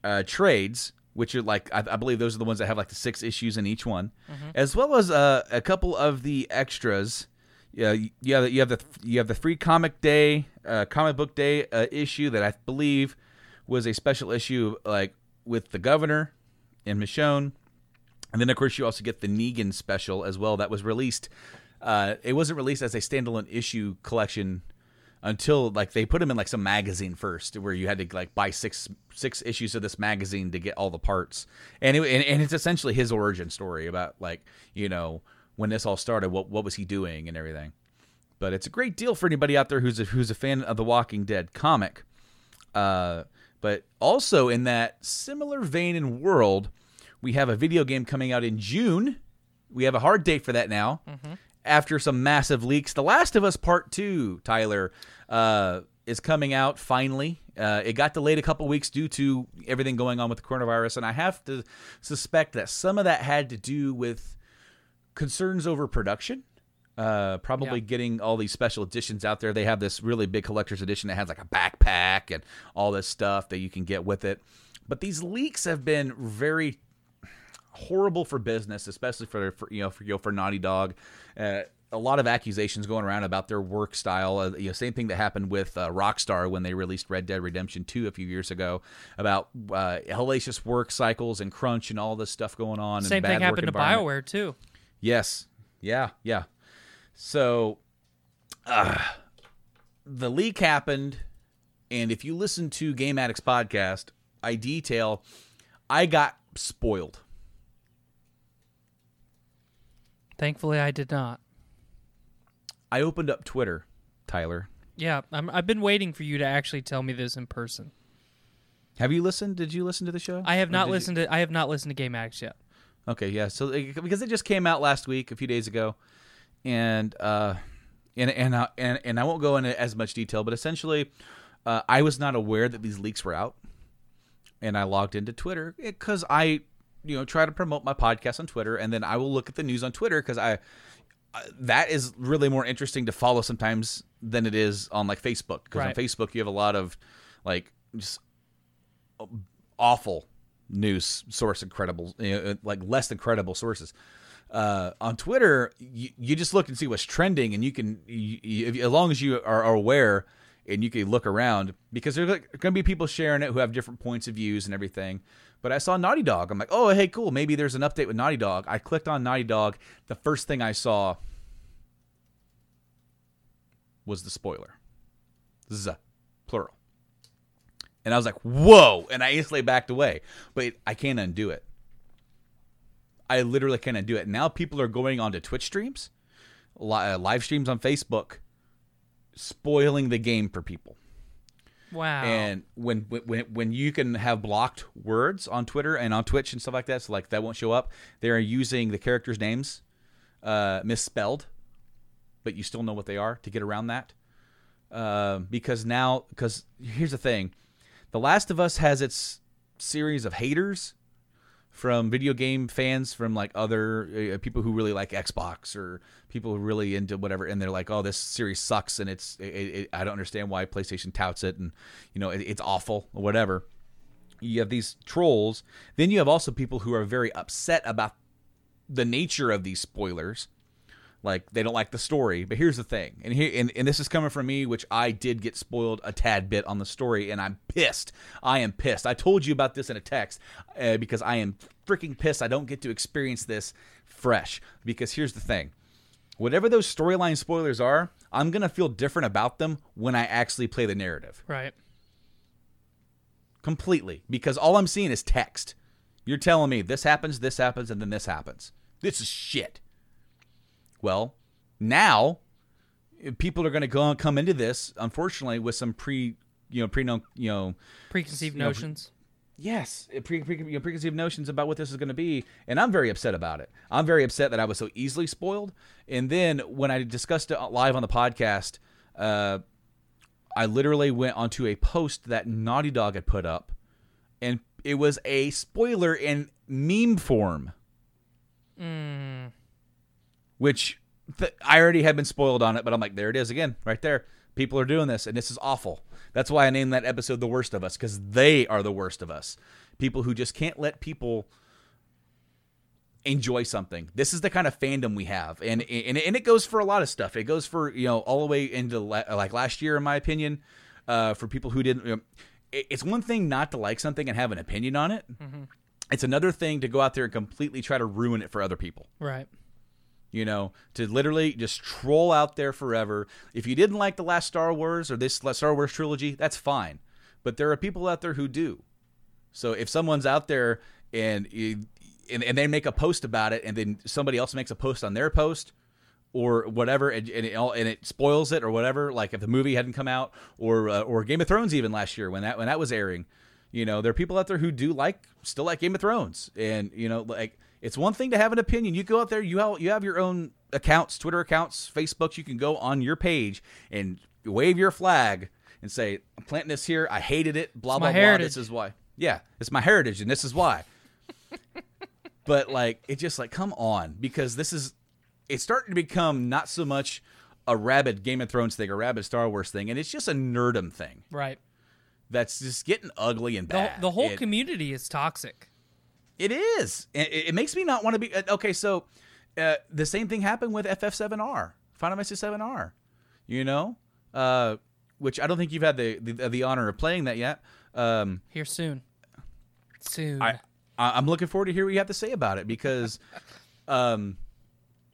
uh, trades, which are like I, I, believe those are the ones that have like the six issues in each one, Mm-hmm. as well as uh, a couple of the extras. Yeah, you have, you have the you have the free comic day, uh, comic book day uh, issue that I believe was a special issue, like with the governor and Michonne. And then, of course, you also get the Negan special as well that was released. Uh, it wasn't released as a standalone issue collection until like they put them in like some magazine first, where you had to like buy six six issues of this magazine to get all the parts. And it, and, and it's essentially his origin story about like you know when this all started, what what was he doing and everything. But it's a great deal for anybody out there who's a, who's a fan of the Walking Dead comic. Uh, but also in that similar vein and world, we have a video game coming out in June. We have a hard date for that now. Mm-hmm. After some massive leaks, The Last of Us Part Two, Tyler, uh, is coming out finally. Uh, it got delayed a couple weeks due to everything going on with the coronavirus, and I have to suspect that some of that had to do with concerns over production. Uh, probably Yeah. getting all these special editions out there. They have this really big collector's edition that has like a backpack and all this stuff that you can get with it. But these leaks have been very horrible for business, especially for, for you know for you know for Naughty Dog. Uh, a lot of accusations going around about their work style. Uh, you know, same thing that happened with uh, Rockstar when they released Red Dead Redemption 2 a few years ago about uh, hellacious work cycles and crunch and all this stuff going on. and Same thing happened to. Bioware too. Yes. Yeah. Yeah. So, uh, the leak happened, and if you listen to Game Addicts podcast, I detail I got spoiled. Thankfully, I did not. I opened up Twitter, Tyler. Yeah, I'm, I've been waiting for you to actually tell me this in person. Have you listened? Did you listen to the show? I have not did you- listened to. I have not listened to Game Addicts yet. Okay, yeah. So because it just came out last week, a few days ago, and uh, and and I, and and I won't go into as much detail, but essentially, uh, I was not aware that these leaks were out, and I logged into Twitter because I, you know, try to promote my podcast on Twitter, and then I will look at the news on Twitter because I. Uh, that is really more interesting to follow sometimes than it is on like Facebook because on Facebook you have a lot of like just awful news source incredible you know, like less than credible sources uh, on twitter you, you just look and see what's trending and you can you, you, as long as you are, are aware and you can look around because there's like, going to be people sharing it who have different points of views and everything. But i saw naughty dog. I'm like oh hey cool. Maybe there's an update with naughty dog. I clicked on naughty dog. The first thing i saw was the spoiler. Z plural. And I was like, whoa. And I instantly backed away. But I can't undo it. I literally can't undo it. Now people are going onto Twitch streams, li- uh, live streams on Facebook, spoiling the game for people. Wow. And when, when when you can have blocked words on Twitter and on Twitch and stuff like that, so like that won't show up. They're using the characters' names uh, misspelled, but you still know what they are to get around that. Uh, because now, because here's the thing, The Last of Us has its series of haters from video game fans from like other uh, people who really like Xbox or people who really into whatever and they're like oh this series sucks and it's it, it, I don't understand why PlayStation touts it and you know it, it's awful or whatever. You have these trolls. Then you have also people who are very upset about the nature of these spoilers Like they don't like the story. But here's the thing, and here and, and this is coming from me, which I did get spoiled a tad bit on the story, and I'm pissed. I am pissed. I told you about this in a text uh, because I am freaking pissed. I don't get to experience this fresh. Because here's the thing. Whatever those storyline spoilers are, I'm gonna feel different about them when I actually play the narrative Right. completely because all I'm seeing is text. You're telling me this happens, this happens, and then this happens. This is shit. Well, now people are going to go come into this, unfortunately, with some pre, you know, pre, you know, Preconceived you know, notions. Yes, pre, pre, you know, preconceived notions about what this is going to be, and I'm very upset about it. I'm very upset that I was so easily spoiled. And then when I discussed it live on the podcast, uh, I literally went onto a post that Naughty Dog had put up, and it was a spoiler in meme form, Mm. Which th- I already had been spoiled on it. But I'm like, there it is again, right there. People are doing this, and this is awful. That's why I named that episode "The Worst of Us" because they are the worst of us. People who just can't let people enjoy something. This is the kind of fandom we have, and and and it goes for a lot of stuff. It goes for you know all the way into la- like last year, in my opinion, uh, for people who didn't. You know, it's one thing not to like something and have an opinion on it. It's another thing to go out there and completely try to ruin it for other people. Right. You know, to literally just troll out there forever. If you didn't like the last Star Wars or this Star Wars trilogy, that's fine. But there are people out there who do. So if someone's out there and and, and they make a post about it, and then somebody else makes a post on their post or whatever, and, and, it, all- and it spoils it or whatever, like if the movie hadn't come out or uh, or Game of Thrones even last year when that when that was airing, you know, there are people out there who do like still like Game of Thrones, and you know, like it's one thing to have an opinion. You go out there, you have you have your own accounts, Twitter accounts, Facebook. You can go on your page and wave your flag and say, "I'm planting this here. I hated it. Blah blah my blah. This is why. Yeah, it's my heritage, and this is why." but like, it just like come on because this is it's starting to become not so much a rabid Game of Thrones thing, a rabid Star Wars thing, and it's just a nerdum thing Right. that's just getting ugly and The, bad. the whole It- community is toxic. It is. It, it makes me not want to be. uh, Okay, so uh, the same thing happened with FF7R, Final Fantasy 7R. You know, uh, which I don't think you've had the, the the honor of playing that yet. Um, Here soon. Soon. I I- I'm looking forward to hear what you have to say about it because, um,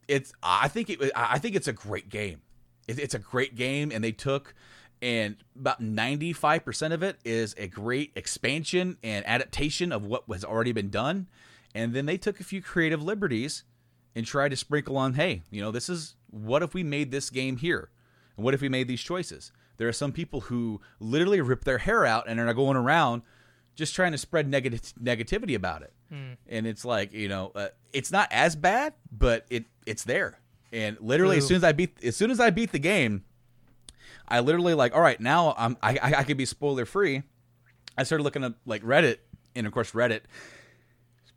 it's I think it I think it's a great game. It, it's a great game, and they took and about 95 percent of it is a great expansion and adaptation of what has already been done, and then they took a few creative liberties and tried to sprinkle on, hey, you know, this is what if we made this game here, and what if we made these choices? There are some people who literally rip their hair out and are going around just trying to spread negative negativity about it. Hmm. And it's like you know, uh, it's not as bad, but it it's there. And literally, as soon as I beat as soon as I beat the game, I literally like, all right, now I'm I I, I could be spoiler free. I started looking at like Reddit, and of course Reddit,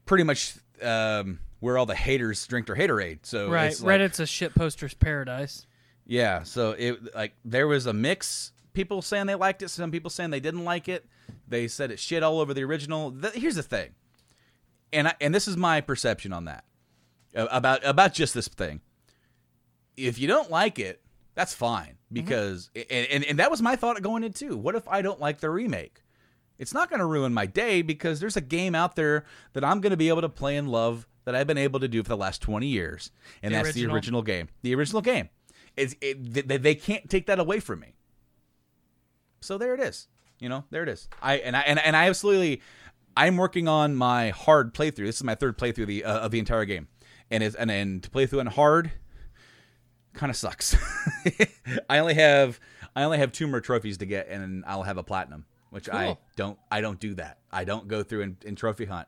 pretty much um, where all the haters drink their haterade. So right. it's like- Reddit's a shit poster's paradise. yeah, so it like there was a mix. People saying they liked it, some people saying they didn't like it. They said it shit all over the original. Th- here's the thing, and I, and this is my perception on that about about just this thing. If you don't like it, that's fine because and, and and that was my thought going in too. What if I don't like the remake? It's not going to ruin my day because there's a game out there that I'm going to be able to play and love that I've been able to do for the last 20 years, and The that's original? the original game. The original game. It's, it, they, they can't take that away from me. So there it is. You know, there it is. I and I and, and I absolutely, I'm working on my hard playthrough. This is my third playthrough of the uh, of the entire game, and is and and to play through on hard, kind of sucks. I only have I only have two more trophies to get, and I'll have a platinum, which I don't I don't do that. I don't go through and, and trophy hunt,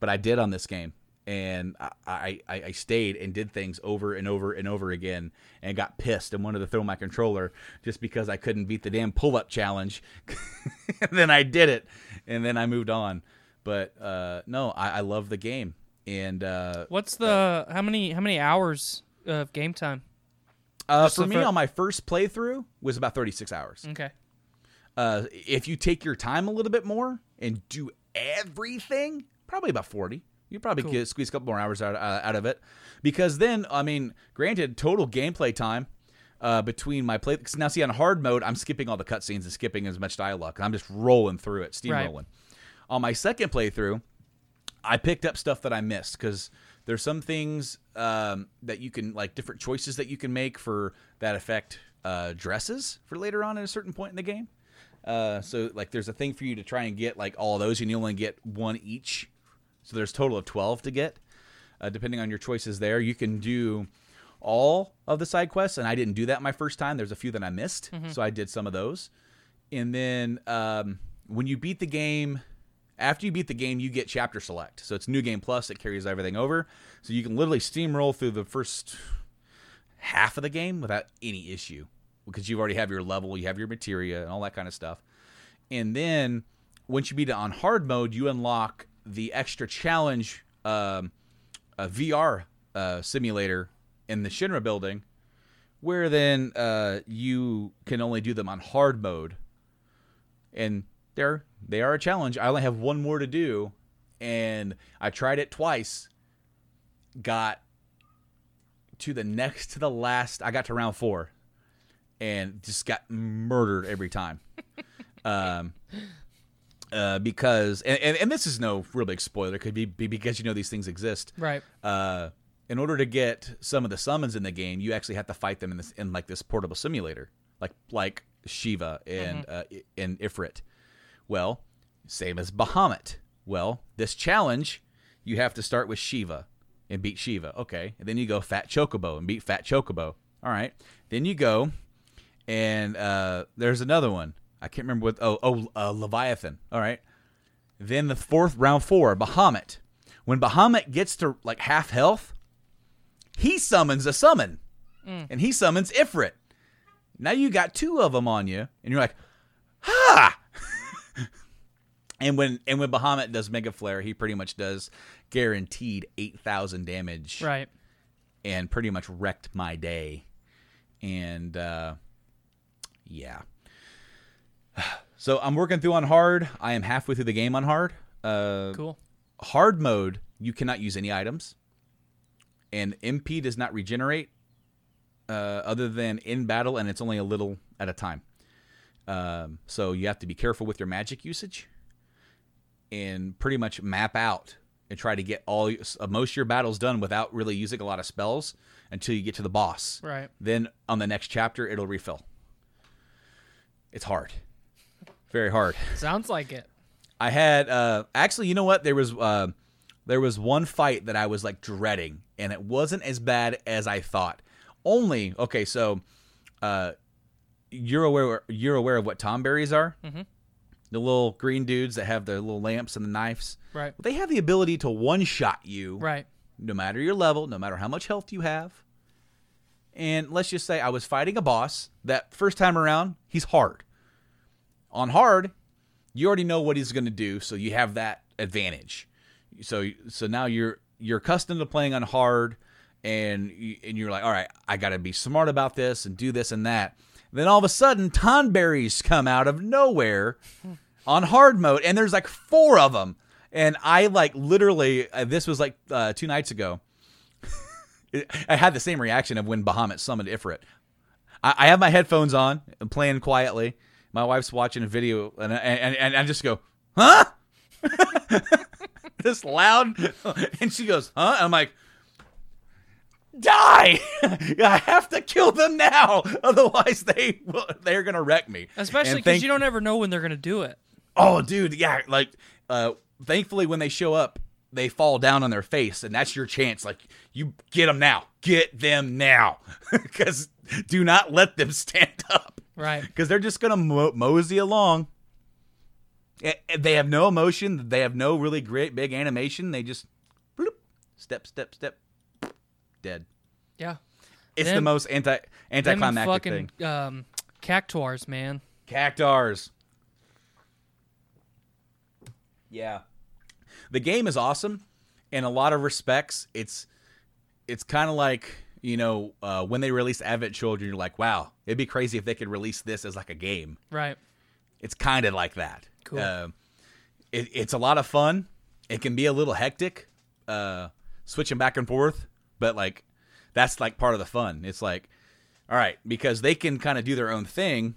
but I did on this game, and I, I I stayed and did things over and over and over again, and got pissed and wanted to throw my controller just because I couldn't beat the damn pull up challenge. and then I did it, and then I moved on. But uh, no, I, I love the game, and uh, What's the how many how many hours of game time? Uh, for me fir- on my first playthrough was about thirty six hours. Okay. Uh, if you take your time a little bit more and do everything, probably about 40, You probably Cool. get squeeze a couple more hours out uh, out of it, because then I mean, granted, total gameplay time uh, between my play. 'cause now, see on hard mode, I'm skipping all the cutscenes and skipping as much dialogue. I'm just rolling through it, steamrolling. On my second playthrough, I picked up stuff that I missed because there's some things um, that you can like different choices that you can make for that affect uh, dresses for later on at a certain point in the game. Uh, so like there's a thing for you to try and get like all those, and you only get one each. So there's a total of twelve to get, uh, depending on your choices. There you can do all of the side quests, and I didn't do that my first time. There's a few that I missed, Mhm. so I did some of those. And then um, when you beat the game, after you beat the game, you get chapter select. So it's New Game Plus. It carries everything over, so you can literally steamroll through the first half of the game without any issue because you already have your level, you have your materia, and all that kind of stuff. And then once you beat it on hard mode, you unlock the extra challenge um, VR uh, simulator in the Shinra building, where then uh, you can only do them on hard mode. And they're they are a challenge. I only have one more to do, and I tried it twice. Got to the next to the last. I got to round four, and just got murdered every time. um, uh, because and, and, and this is no real big spoiler. It could be, be because you know these things exist. Right. Uh, in order to get some of the summons in the game, you actually have to fight them in this in like this portable simulator, like like Shiva and uh, and Ifrit. Well, same as Bahamut. Well, this challenge, you have to start with Shiva and beat Shiva. Okay, and then you go Fat Chocobo and beat Fat Chocobo. All right, then you go and uh, there's another one. I can't remember what. Oh, oh, uh, Leviathan. All right. Then the fourth round four, Bahamut. When Bahamut gets to like half health, he summons a summon, Mm. and he summons Ifrit. Now you got two of them on you, and you're like, ha! And when and when Bahamut does Mega Flare, he pretty much does guaranteed eight thousand damage, Right. And pretty much wrecked my day, and uh, yeah. So I'm working through on hard. I am halfway through the game on hard. Uh, Cool. Hard mode, you cannot use any items, and MP does not regenerate uh, other than in battle, and it's only a little at a time. Um, so you have to be careful with your magic usage, and pretty much map out and try to get all uh, most of your battles done without really using a lot of spells until you get to the boss. Right. Then on the next chapter, it'll refill. It's hard, very hard. Sounds like it. I had uh actually, you know what? There was uh there was one fight that I was like dreading and it wasn't as bad as I thought. Only okay, so uh you're aware you're aware of what tonberries are? Mhm. The little green dudes that have the little lamps and the knives. Right. They have the ability to one shot you. Right. No matter your level, no matter how much health you have. And let's just say I was fighting a boss that first time around, he's hard. On hard, you already know what he's going to do, so you have that advantage. So so now you're you're accustomed to playing on hard, and you, and you're like, all right, I got to be smart about this and do this and that. Then all of a sudden, tonberries come out of nowhere on hard mode, and there's like four of them, and I like literally uh, this was like uh, two nights ago. I had the same reaction of when Bahamut summoned Ifrit. I, I have my headphones on, and playing quietly. My wife's watching a video, and and, and I just go, "Huh?" this loud, and she goes, "Huh?" And I'm like, "Die! I have to kill them now, otherwise they will, they're gonna wreck me." Especially because you don't ever know when they're gonna do it. Oh, dude, yeah. Like, uh, thankfully, when they show up, they fall down on their face, and that's your chance. Like, you get them now. Get them now, because do not let them stand up. Right. Because they're just gonna mo- mosey along. And They have no emotion. They have no really great big animation. They just bloop, step, step, step, dead. Yeah. It's the most anti Them anticlimactic fucking, thing. Um, cactuars, man. Cactars. Yeah. The game is awesome in a lot of respects. It's it's kind of like, you know, uh, when they released Advent Children, you're like, wow, it'd be crazy if they could release this as like a game. Right. It's kind of like that. Cool. Uh, it, it's a lot of fun. It can be a little hectic, uh, switching back and forth, but like that's like part of the fun. It's like, all right, because they can kind of do their own thing,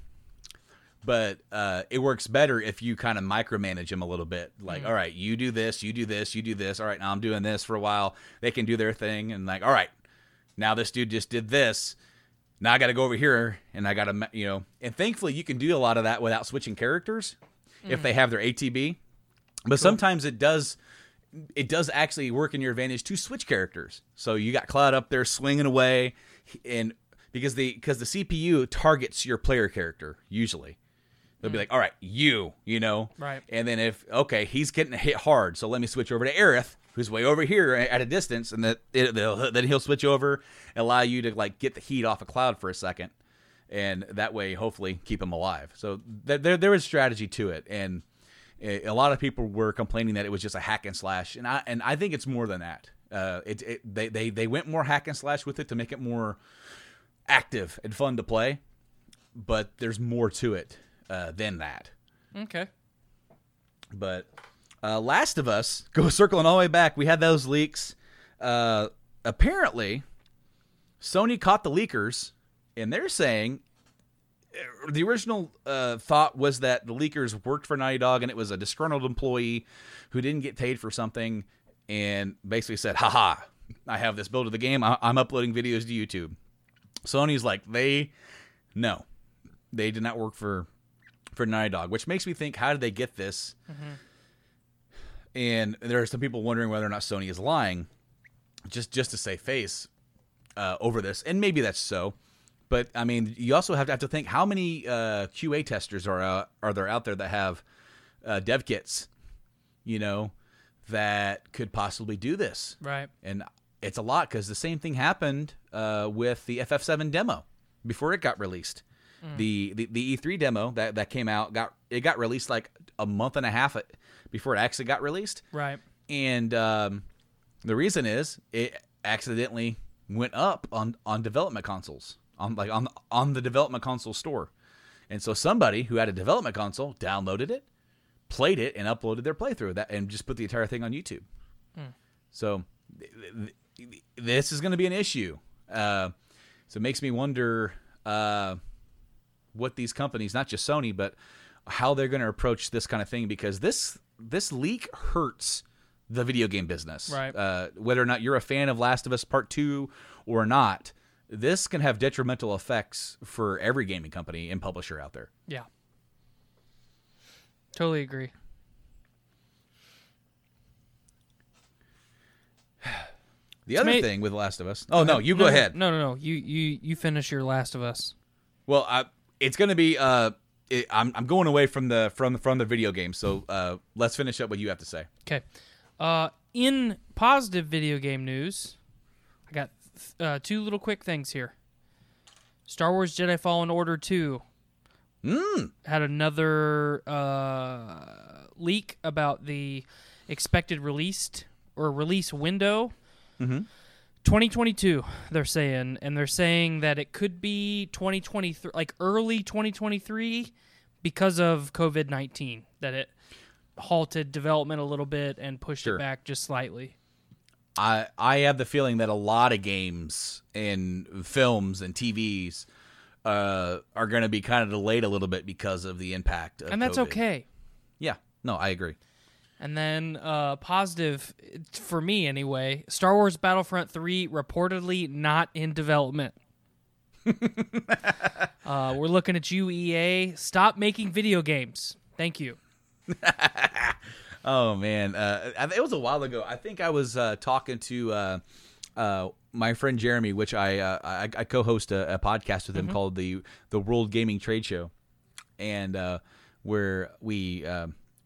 but uh, it works better if you kind of micromanage them a little bit. Like, Mhm. all right, you do this, you do this, you do this. All right, now I'm doing this for a while. They can do their thing, and like, all right, now this dude just did this. Now I got to go over here, and I got to, you know, and thankfully you can do a lot of that without switching characters if Mhm. they have their ATB. But sometimes it does it does actually work in your advantage to switch characters. So you got Cloud up there swinging away, and because the because the CPU targets your player character usually, they'll be Mm. like, "All right, you," you know, Right. And then if okay, he's getting hit hard, so let me switch over to Aerith, who's way over here at a distance, and that it, they'll- then he'll switch over, allow you to like get the heat off of Cloud for a second, and that way hopefully keep him alive. So th- there there is strategy to it, and a a lot of people were complaining that it was just a hack and slash, and I and I think it's more than that. Uh, it, it they, they they went more hack and slash with it to make it more active and fun to play, but there's more to it uh, than that. Okay. But uh, Last of Us, go circling all the way back. We had those leaks. Uh, apparently, Sony caught the leakers, and they're saying uh, the original uh, thought was that the leakers worked for Naughty Dog, and it was a disgruntled employee who didn't get paid for something, and basically said, "Haha, I have this build of the game. I- I'm uploading videos to YouTube." Sony's like, they no, they did not work for for Naughty Dog, which makes me think, how did they get this? And there are some people wondering whether or not Sony is lying, just just to save face uh, over this, and maybe that's so. But I mean, you also have to have to think how many uh, QA testers are uh, are there out there that have uh, dev kits, you know, that could possibly do this, Right. and it's a lot because the same thing happened uh, with the FF7 demo before it got released. Mm. The, the the E3 demo that, that came out got it got released like a month and a half before it actually got released. Right. And um, the reason is it accidentally went up on on development consoles on like on on the development console store, and so somebody who had a development console downloaded it, played it, and uploaded their playthrough that, and just put the entire thing on YouTube. Hmm. So th- th- this is going to be an issue. Uh, so it makes me wonder uh, what these companies, not just Sony, but how they're going to approach this kind of thing because this this leak hurts the video game business. Right. Uh, whether or not you're a fan of Last of Us Part Two or not, this can have detrimental effects for every gaming company and publisher out there. Yeah. Totally agree. The other thing with Last of Us. Oh no, you go no, ahead. No, no, no. You you you finish your Last of Us. Well, I, it's going to be. Uh, it, I'm I'm going away from the from from the video game. So uh, let's finish up what you have to say. Okay. Uh, in positive video game news, I got uh, two little quick things here. Star Wars Jedi Fallen Order 2 mm. had another uh, leak about the expected released or release window. Mm-hmm. 2022, they're saying, and they're saying that it could be 2023, like early 2023, because of COVID 19, that it halted development a little bit and pushed Sure. it back just slightly. I I have the feeling that a lot of games and films and TVs uh, are going to be kind of delayed a little bit because of the impact. Of and that's COVID. okay. Yeah. No, I agree. And then uh, positive for me anyway. Star Wars Battlefront 3 reportedly not in development. uh, we're looking at you, EA. Stop making video games. Thank you. Oh man, uh, it was a while ago. I think I was uh, talking to uh, uh, my friend Jeremy, which I uh, I, I co-host a, a podcast with him Mhm. called the the World Gaming Trade Show, and uh, where we.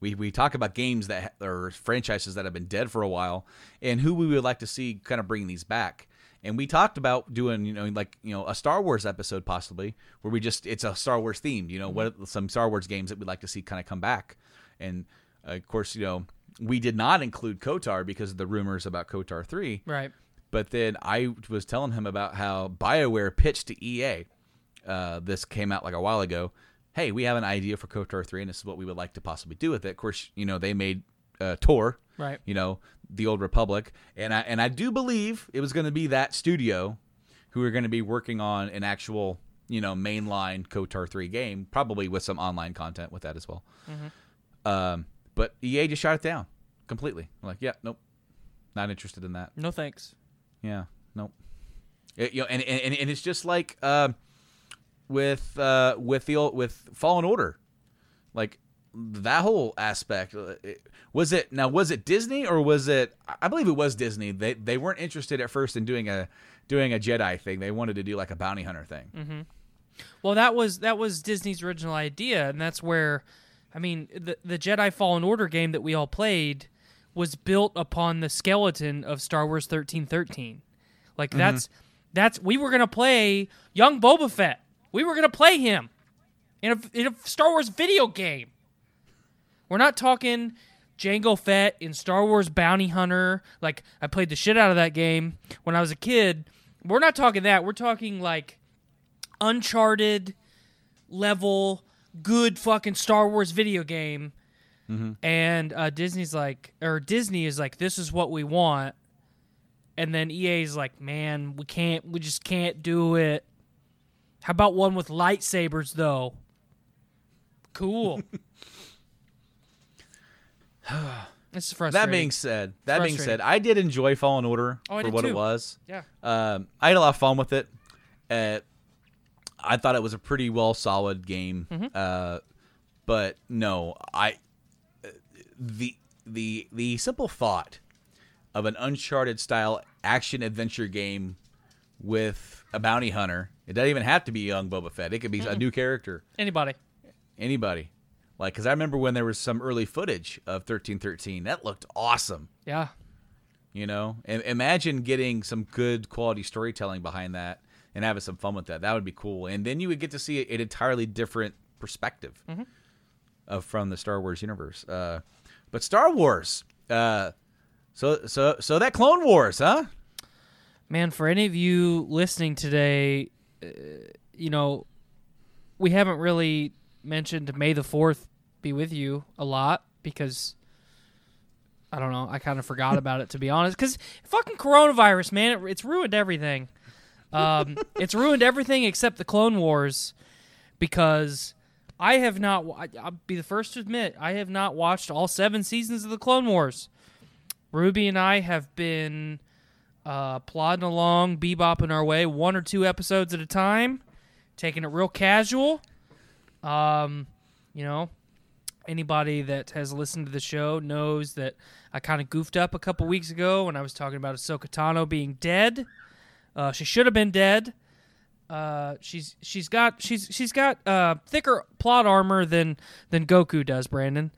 We, we talk about games that ha- or franchises that have been dead for a while and who we would like to see kind of bring these back. And we talked about doing you know like you know a Star Wars episode possibly where we just it's a Star Wars themed you know what some Star Wars games that we'd like to see kind of come back. And uh, of course you know we did not include KOTOR because of the rumors about KOTOR 3 Right. but then I was telling him about how BioWare pitched to EA uh, this came out like a while ago hey we have an idea for KOTOR 3 and this is what we would like to possibly do with it of course you know they made uh, TOR. Right. You know, the Old Republic, and I and I do believe it was going to be that studio who are going to be working on an actual you know mainline KOTOR three game, probably with some online content with that as well. Mhm. Um, but EA just shot it down completely. Like, yeah, nope, not interested in that. No thanks. Yeah, nope. It- you know, and, and and it's just like uh, with uh, with the old, with Fallen Order, like that whole aspect. uh, it- Was it now? Was it Disney or was it? I believe it was Disney. They they weren't interested at first in doing a doing a Jedi thing. They wanted to do like a bounty hunter thing. hmm Well, that was that was Disney's original idea, and that's where, I mean, the the Jedi Fallen Order game that we all played was built upon the skeleton of Star Wars thirteen thirteen. Like that's that's we were gonna play young Boba Fett. We were gonna play him in a in a Star Wars video game. We're not talking Jango Fett in Star Wars Bounty Hunter. Like I played the shit out of that game when I was a kid. We're not talking that. We're talking like Uncharted level good fucking Star Wars video game. Mm-hmm. And uh, Disney's like, or Disney is like, this is what we want. And then EA's like, man, we can't, we just can't do it. How about one with lightsabers though? Cool. this is frustrating. That being said, that being said, I did enjoy Fallen Order Oh, for what too. it was. Yeah. Um, I had a lot of fun with it. Uh, I thought it was a pretty well solid game. Mhm. Uh, but no, I the the the simple thought of an Uncharted style action adventure game with a bounty hunter. It doesn't even have to be young Boba Fett. It could be a Mm-mm. new character. Anybody. Anybody. Like, because I remember when there was some early footage of 1313. That looked awesome. Yeah. You know, and imagine getting some good quality storytelling behind that and having some fun with that. That would be cool. And then you would get to see an entirely different perspective Mhm. of from the Star Wars universe. Uh, but Star Wars, uh, so so so that Clone Wars, huh? Man, for any of you listening today, uh, you know, we haven't really mentioned May the 4th be with you a lot because I don't know, I kind of forgot about it to be honest cuz fucking coronavirus, man, it, it's ruined everything. Um, it's ruined everything except the Clone Wars because I have not I'll be the first to admit, I have not watched all 7 seasons of the Clone Wars. Ruby and I have been uh, plodding along, bebopping our way, one or two episodes at a time, taking it real casual. Um, you know, anybody that has listened to the show knows that I kind of goofed up a couple weeks ago when I was talking about Ahsoka Tano being dead. Uh, she should have been dead. Uh, she's she's got she's she's got uh, thicker plot armor than than Goku does, Brandon.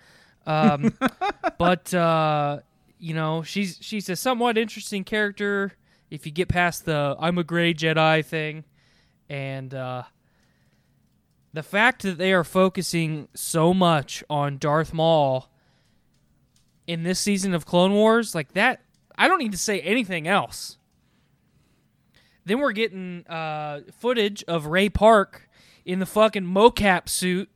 Um, but uh, you know she's she's a somewhat interesting character if you get past the I'm a gray Jedi thing, and uh, the fact that they are focusing so much on Darth Maul in this season of Clone Wars, like that, I don't need to say anything else. Then we're getting uh, footage of Ray Park in the fucking mocap suit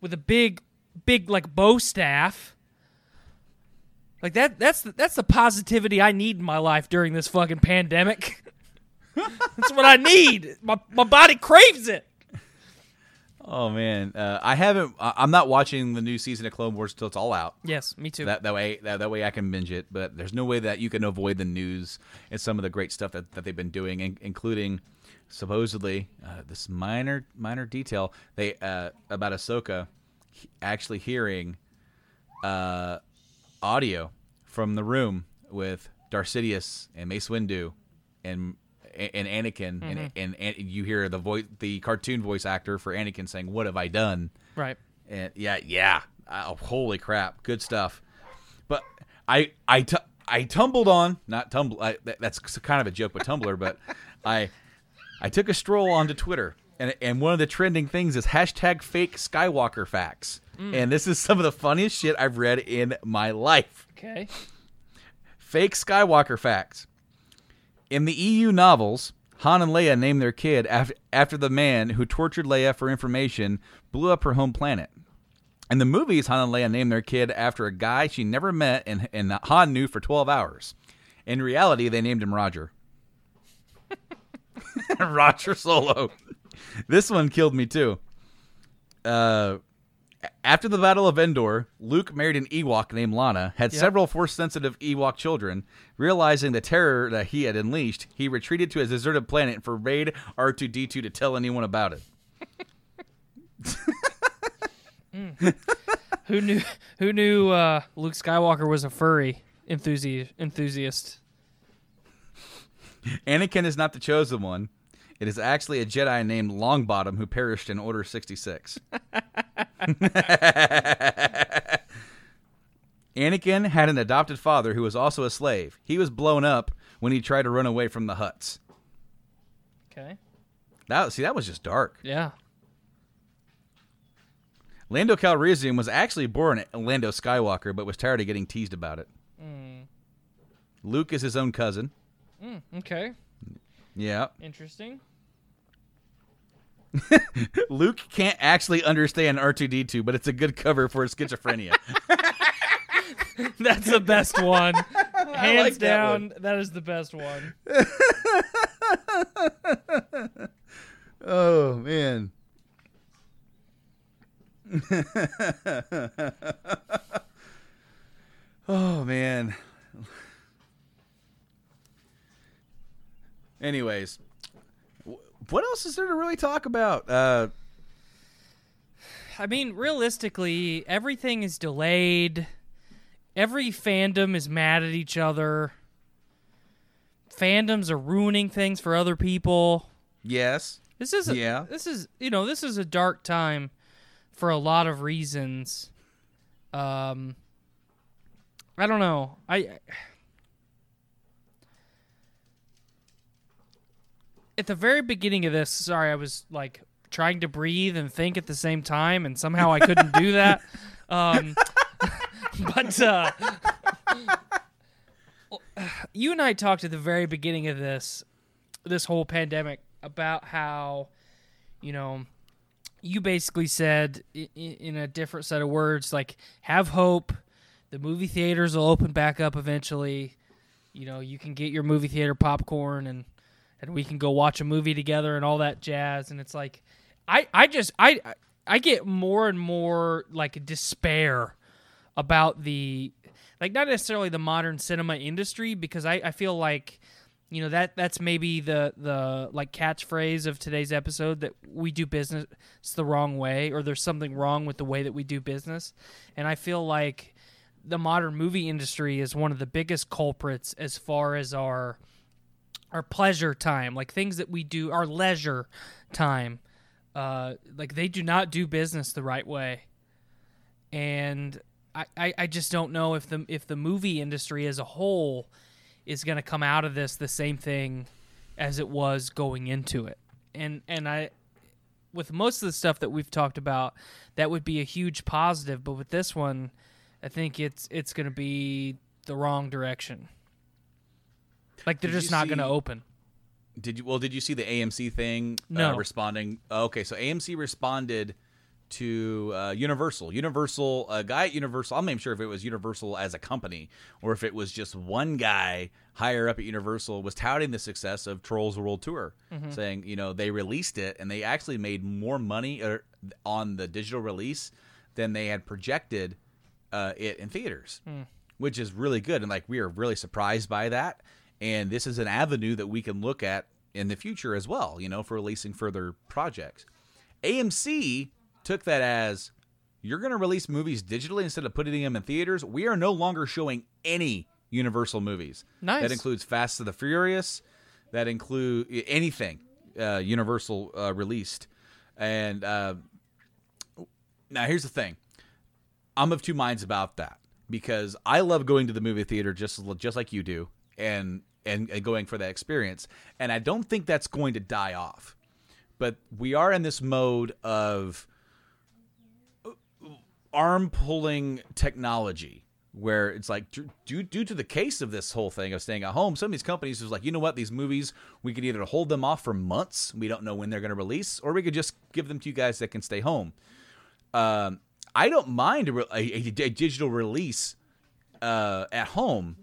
with a big, big like bow staff. Like that. That's the, that's the positivity I need in my life during this fucking pandemic. that's what I need. My my body craves it. Oh man, uh, I haven't. I'm not watching the new season of Clone Wars till it's all out. Yes, me too. That that way, that, that way I can binge it. But there's no way that you can avoid the news and some of the great stuff that, that they've been doing, in, including supposedly uh, this minor minor detail they uh, about Ahsoka actually hearing uh, audio from the room with Darth Sidious and Mace Windu and and Anakin. Mhm. and, and and you hear the voice the cartoon voice actor for Anakin saying what have I done? Right. and yeah yeah. Oh, holy crap. Good stuff. But I I I tumbled on not tumble I, that, that's kind of a joke with Tumblr but I I took a stroll onto Twitter and and one of the trending things is hashtag fake Skywalker facts Mm. and this is some of the funniest shit I've read in my life Okay. Fake Skywalker facts. In the EU novels, Han and Leia name their kid after, after the man who tortured Leia for information blew up her home planet. In the movies, Han and Leia named their kid after a guy she never met and, and Han knew for 12 hours. In reality, they named him Roger. Roger Solo. This one killed me too. Uh, after the Battle of Endor, Luke married an Ewok named Lana, had Yep. several force sensitive Ewok children. Realizing the terror that he had unleashed, he retreated to his deserted planet and forbade R2D2 to tell anyone about it. Who knew? Who knew uh, Luke Skywalker was a furry enthusiast? Enthusiast. Anakin is not the chosen one. It is actually a Jedi named Longbottom who perished in Order 66. Anakin had an adopted father who was also a slave. He was blown up when he tried to run away from the Hutts. Okay. That see that was just dark. Yeah. Lando Calrissian was actually born Lando Skywalker, but was tired of getting teased about it. Mm. Luke is his own cousin. Mm, okay. Yeah. Interesting. Luke can't actually understand R2D2, but it's a good cover for schizophrenia. That's the best one. Hands like that down, one. that is the best one. oh man. oh man. Anyways, what else is there to really talk about? Uh, I mean, realistically, everything is delayed. Every fandom is mad at each other. Fandoms are ruining things for other people. yes. This is a, Yeah. This is you know this is a dark time for a lot of reasons. Um, I don't know. I at the very beginning of this. Sorry, I was like trying to breathe and think at the same time, and somehow I couldn't do that. Um, but uh, you and I talked at the very beginning of this this whole pandemic about how you know you basically said in a different set of words like have hope the movie theaters will open back up eventually you know you can get your movie theater popcorn and and we can go watch a movie together and all that jazz. And it's like i i just i i get more and more like despair about the like not necessarily the modern cinema industry because I, I feel like you know that that's maybe the the like catchphrase of today's episode that we do business the wrong way or there's something wrong with the way that we do business. And I feel like the modern movie industry is one of the biggest culprits as far as our our pleasure time like things that we do our leisure time uh like they do not do business the right way and I, I, I just don't know if the if the movie industry as a whole is going to come out of this the same thing as it was going into it. And and I with most of the stuff that we've talked about, that would be a huge positive, but with this one, I think it's it's going to be the wrong direction. Like they're Did just not going to open. Did you? Well, did you see the AMC thing? No. Uh, responding. oh, okay, so AMC responded to uh, Universal. Universal, a guy at Universal. I'm not even sure if it was Universal as a company or if it was just one guy higher up at Universal was touting the success of Trolls World Tour, Mhm. saying you know they released it and they actually made more money uh, on the digital release than they had projected uh, it in theaters Hmm. which is really good. And like we are really surprised by that. And this is an avenue that we can look at in the future as well, you know, for releasing further projects. AMC took that as you're going to release movies digitally instead of putting them in theaters. We are no longer showing any Universal movies. Nice. That includes Fast and the Furious. That include anything uh, Universal uh, released. And uh, now here's the thing. I'm of two minds about that because I love going to the movie theater just just like you do, and and, and going for that experience. And I don't think that's going to die off. But we are in this mode of arm pulling technology where it's like due, due to the case of this whole thing of staying at home some of these companies is like you know what these movies we could either hold them off for months we don't know when they're going to release or we could just give them to you guys that can stay home um, I don't mind a, a, a digital release uh, at home.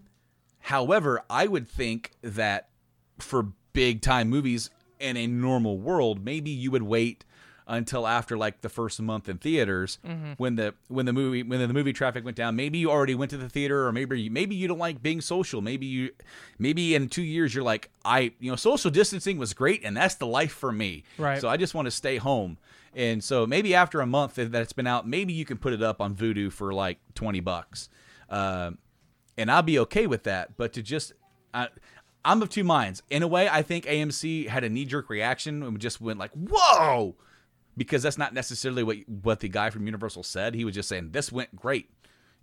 However, I would think that for big time movies in a normal world, maybe you would wait until after like the first month in theaters Mhm. when the when the movie when the movie traffic went down. Maybe you already went to the theater, or maybe you, maybe you don't like being social. Maybe you maybe in two years you're like I you know social distancing was great and that's the life for me. Right. So I just want to stay home. And so maybe after a month that it's been out, maybe you can put it up on Vudu for like twenty bucks, uh, and I'll be okay with that. But to just, I, I'm of two minds. In a way, I think AMC had a knee jerk reaction and just went like, "Whoa," because that's not necessarily what what the guy from Universal said. He was just saying this went great.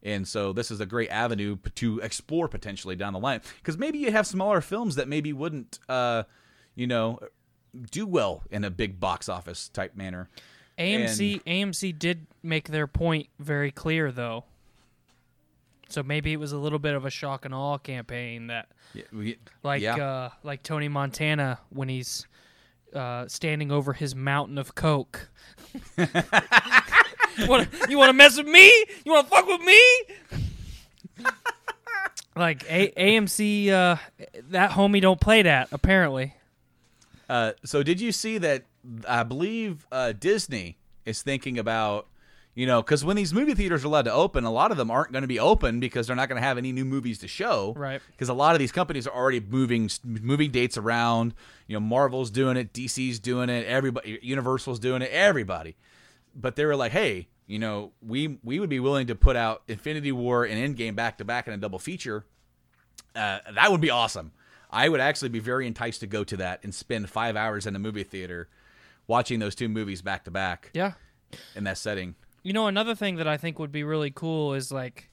And so this is a great avenue to explore potentially down the line because maybe you have smaller films that maybe wouldn't, uh, you know, do well in a big box office type manner. AMC AMC did make their point very clear though. So maybe it was a little bit of a shock and awe campaign that Yeah, we- like yeah. uh like Tony Montana when he's uh standing over his mountain of coke. you want to you want to mess with me? You want to fuck with me? like A- AMC uh that homie don't play that apparently. Uh, so did you see that? I believe uh, Disney is thinking about, you know, because when these movie theaters are allowed to open, a lot of them aren't going to be open because they're not going to have any new movies to show. Right. Because a lot of these companies are already moving moving dates around. You know, Marvel's doing it, DC's doing it, everybody, Universal's doing it, everybody. But they were like, hey, you know, we we would be willing to put out Infinity War and Endgame back to back in a double feature. Uh, that would be awesome. I would actually be very enticed to go to that and spend five hours in a movie theater watching those two movies back to back. Yeah. In that setting. You know, another thing that I think would be really cool is like,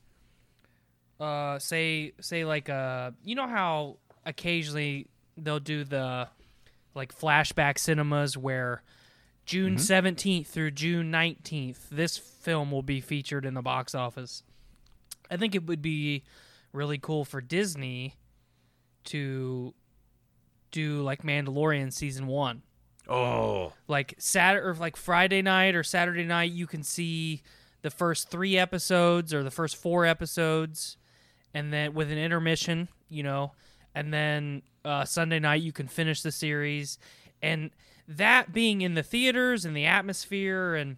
uh, say, say like, uh, you know how occasionally they'll do the like flashback cinemas where June Mhm. 17th through June 19th, this film will be featured in the box office. I think it would be really cool for Disney to do like Mandalorian season one Oh. like Saturday or like Friday night or Saturday night, you can see the first three episodes or the first four episodes, and then with an intermission, you know, and then uh, Sunday night you can finish the series, and that being in the theaters and the atmosphere and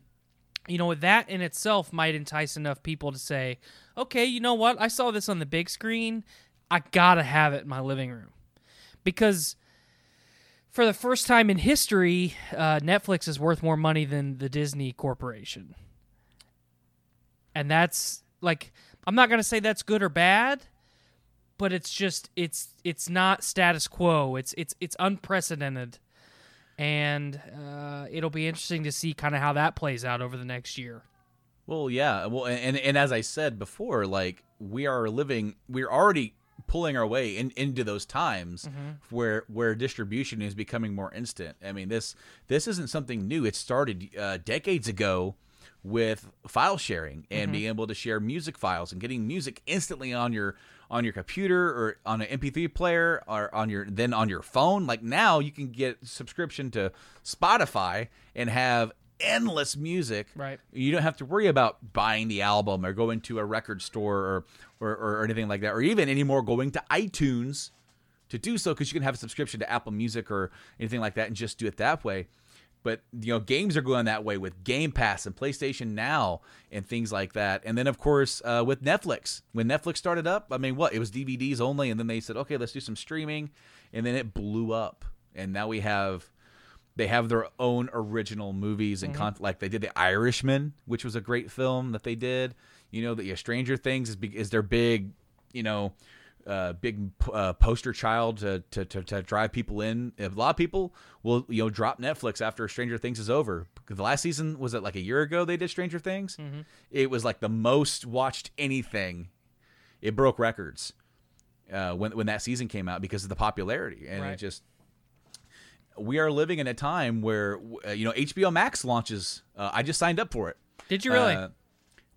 you know that in itself might entice enough people to say, okay, you know what, I saw this on the big screen, I gotta have it in my living room, because for the first time in history, uh, Netflix is worth more money than the Disney Corporation. And that's like I'm not gonna say that's good or bad, but it's just it's it's not status quo. It's it's it's unprecedented, and uh, it'll be interesting to see kind of how that plays out over the next year. Well, yeah. Well, and and as I said before, like we are living, we're already pulling our way in, into those times Mhm. where where distribution is becoming more instant. I mean this this isn't something new. It started uh, decades ago with file sharing and Mhm. being able to share music files and getting music instantly on your on your computer or on an MP3 player or on your then on your phone. Like now you can get subscription to Spotify and have endless music. Right. You don't have to worry about buying the album or going to a record store or or, or anything like that, or even anymore going to iTunes to do so because you can have a subscription to Apple Music or anything like that and just do it that way. But you know, games are going that way with Game Pass and PlayStation Now and things like that. And then of course uh, with Netflix, when Netflix started up, I mean, what it was DVDs only, and then they said, okay, let's do some streaming, and then it blew up, and now we have they have their own original movies and Mhm. con- like they did the Irishman, which was a great film that they did. You know, the yeah, Stranger Things is, is their big, you know, uh, big uh, poster child to, to, to, to drive people in. A lot of people will you know drop Netflix after Stranger Things is over. The last season was it like a year ago they did Stranger Things. Mhm. It was like the most watched anything. It broke records uh, when when that season came out because of the popularity, and it just we are living in a time where uh, you know HBO Max launches. Uh, I just signed up for it. Did you really? Uh,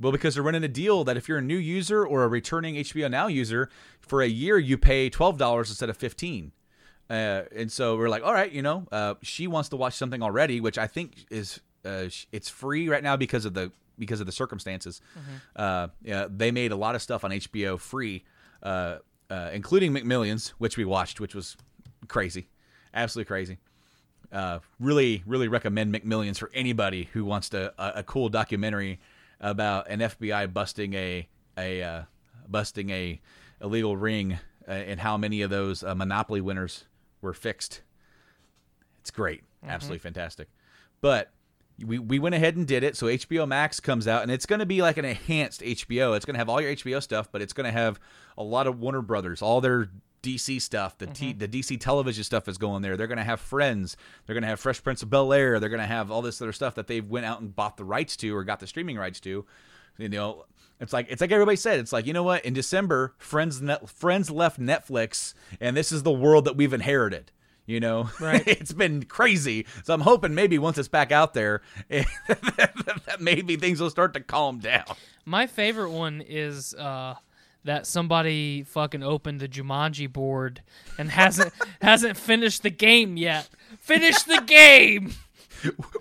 well, because they're running a deal that if you're a new user or a returning HBO Now user, for a year you pay twelve dollars instead of fifteen. Uh, and so we're like, all right, you know, uh, she wants to watch something already, which I think is uh, it's free right now because of the because of the circumstances. Mhm. Uh, yeah, they made a lot of stuff on HBO free, uh, uh, including McMillions, which we watched, which was crazy, absolutely crazy. Uh, really, really recommend McMillions for anybody who wants to a, a cool documentary about an FBI busting a a uh, busting a illegal ring uh, and how many of those uh, Monopoly winners were fixed. It's great, Mhm. absolutely fantastic. But we we went ahead and did it. So HBO Max comes out, and it's going to be like an enhanced HBO. It's going to have all your HBO stuff, but it's going to have a lot of Warner Brothers, all their DC stuff. The T, the DC television stuff is going there. They're going to have Friends. They're going to have Fresh Prince of Bel Air. They're going to have all this other stuff that they've went out and bought the rights to or got the streaming rights to. You know, it's like it's like everybody said. It's like you know what? In December, Friends net, Friends left Netflix, and this is the world that we've inherited. You know, Right. it's been crazy. So I'm hoping maybe once it's back out there, that maybe things will start to calm down. My favorite one is uh, that somebody fucking opened the Jumanji board and hasn't hasn't finished the game yet. Finish the game.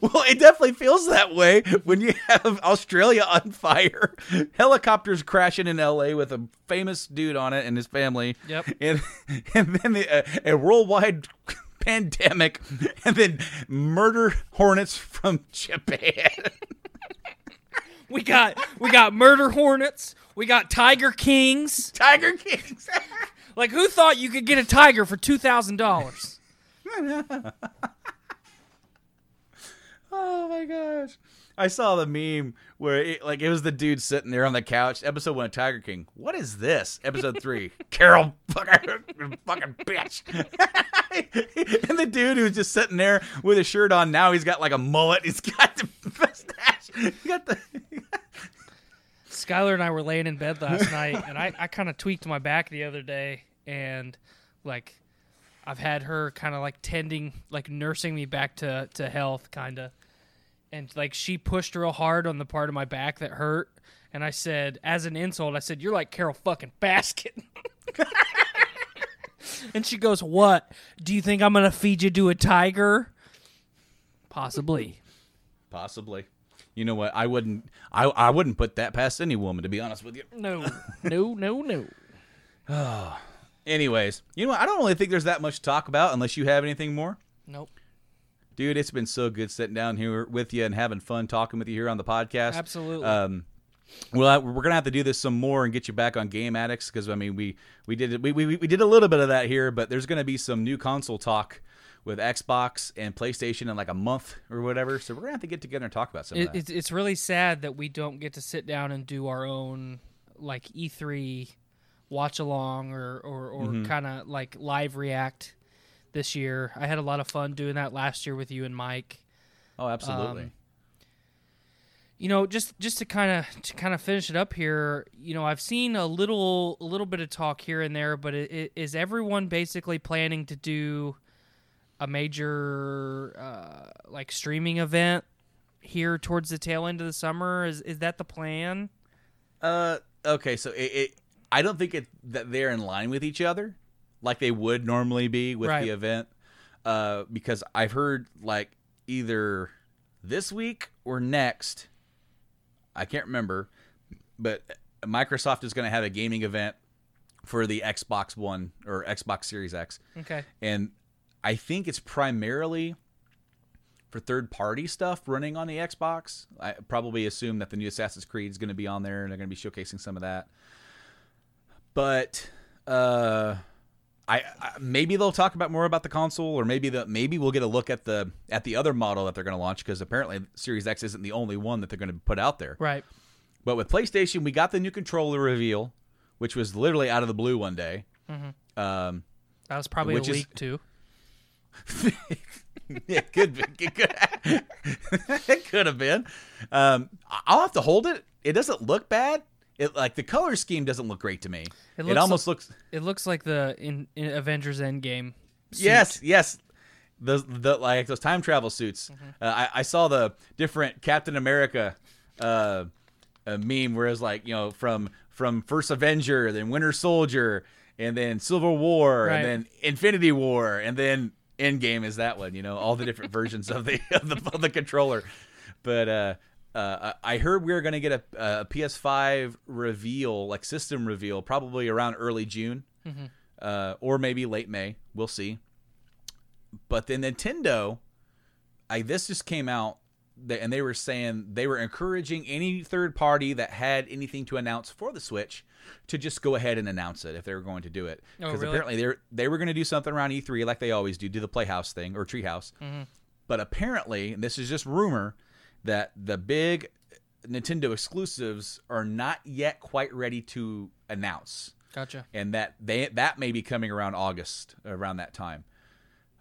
Well, it definitely feels that way when you have Australia on fire, helicopters crashing in L.A. with a famous dude on it and his family. Yep. And and then the, uh, a worldwide pandemic, and then murder hornets from Japan. We got we got murder hornets. We got tiger kings. Tiger kings. like who thought you could get a tiger for two thousand dollars? Oh my gosh. I saw the meme where it, like it was the dude sitting there on the couch. Episode one of Tiger King. What is this? Episode three. Carol fucking, fucking bitch. and the dude who's just sitting there with his shirt on. Now he's got like a mullet. He's got the mustache. He got the Skylar and I were laying in bed last night, and I, I kind of tweaked my back the other day, and like I've had her kind of like tending, like nursing me back to, to health, kind of. And like she pushed real hard on the part of my back that hurt, and I said, as an insult, I said, "You're like Carol fucking Baskin." and she goes, "What? Do you think I'm gonna feed you to a tiger?" Possibly. possibly. You know what? I wouldn't. I I wouldn't put that past any woman. To be honest with you. No, no, no, no. Oh. Anyways, you know what? I don't really think there's that much to talk about unless you have anything more. Nope. Dude, it's been so good sitting down here with you and having fun talking with you here on the podcast. Absolutely. Um, well, we're gonna have to do this some more and get you back on Game Addicts because I mean we we did we, we we did a little bit of that here, but there's gonna be some new console talk with Xbox and PlayStation in like a month or whatever. So we're gonna have to get together and talk about some It, of that. it's it's really sad that we don't get to sit down and do our own like E3 watch along or or, or Mhm. kind of like live react this year. I had a lot of fun doing that last year with you and Mike. Oh, absolutely. Um, you know, just just to kind of to kind of finish it up here, you know, I've seen a little a little bit of talk here and there, but it, it, is everyone basically planning to do a major uh, like streaming event here towards the tail end of the summer? Is is that the plan? Uh, okay, so it, it I don't think it that they're in line with each other like they would normally be with Right. the event. Uh, because I've heard like either this week or next, I can't remember, but Microsoft is going to have a gaming event for the Xbox One or Xbox Series X. Okay. And I think it's primarily for third party stuff running on the Xbox. I probably assume that the new Assassin's Creed is going to be on there and they're going to be showcasing some of that. But uh I, I maybe they'll talk about more about the console or maybe the maybe we'll get a look at the at the other model that they're going to launch because apparently Series X isn't the only one that they're going to put out there. Right. But with PlayStation, we got the new controller reveal, which was literally out of the blue one day. Mhm. Um, That was probably a is- week too. it could be. It could, it could have been. Um, I'll have to hold it. It doesn't look bad. It like the color scheme doesn't look great to me. It, almost like, looks. It looks like the in, in Avengers Endgame. suit. Yes, yes. Those the like those time travel suits. Mm-hmm. Uh, I, I saw the different Captain America uh, uh, meme where it's like you know from from First Avenger, then Winter Soldier, and then Civil War, Right. and then Infinity War, and then Endgame is that one. You know all the different versions of the of the, of the controller. But uh, Uh, I heard we are going to get a, a, PS5 reveal, like system reveal, probably around early June, mm-hmm. uh, or maybe late May. We'll see. But then Nintendo, I this just came out, and they were saying they were encouraging any third party that had anything to announce for the Switch to just go ahead and announce it if they were going to do it. Oh, Because really? apparently they they were going to do something around E3 like they always do, do the Playhouse thing or Treehouse. Mm-hmm. But apparently, and this is just rumor, that the big Nintendo exclusives are not yet quite ready to announce, Gotcha. and that they that may be coming around August, around that time.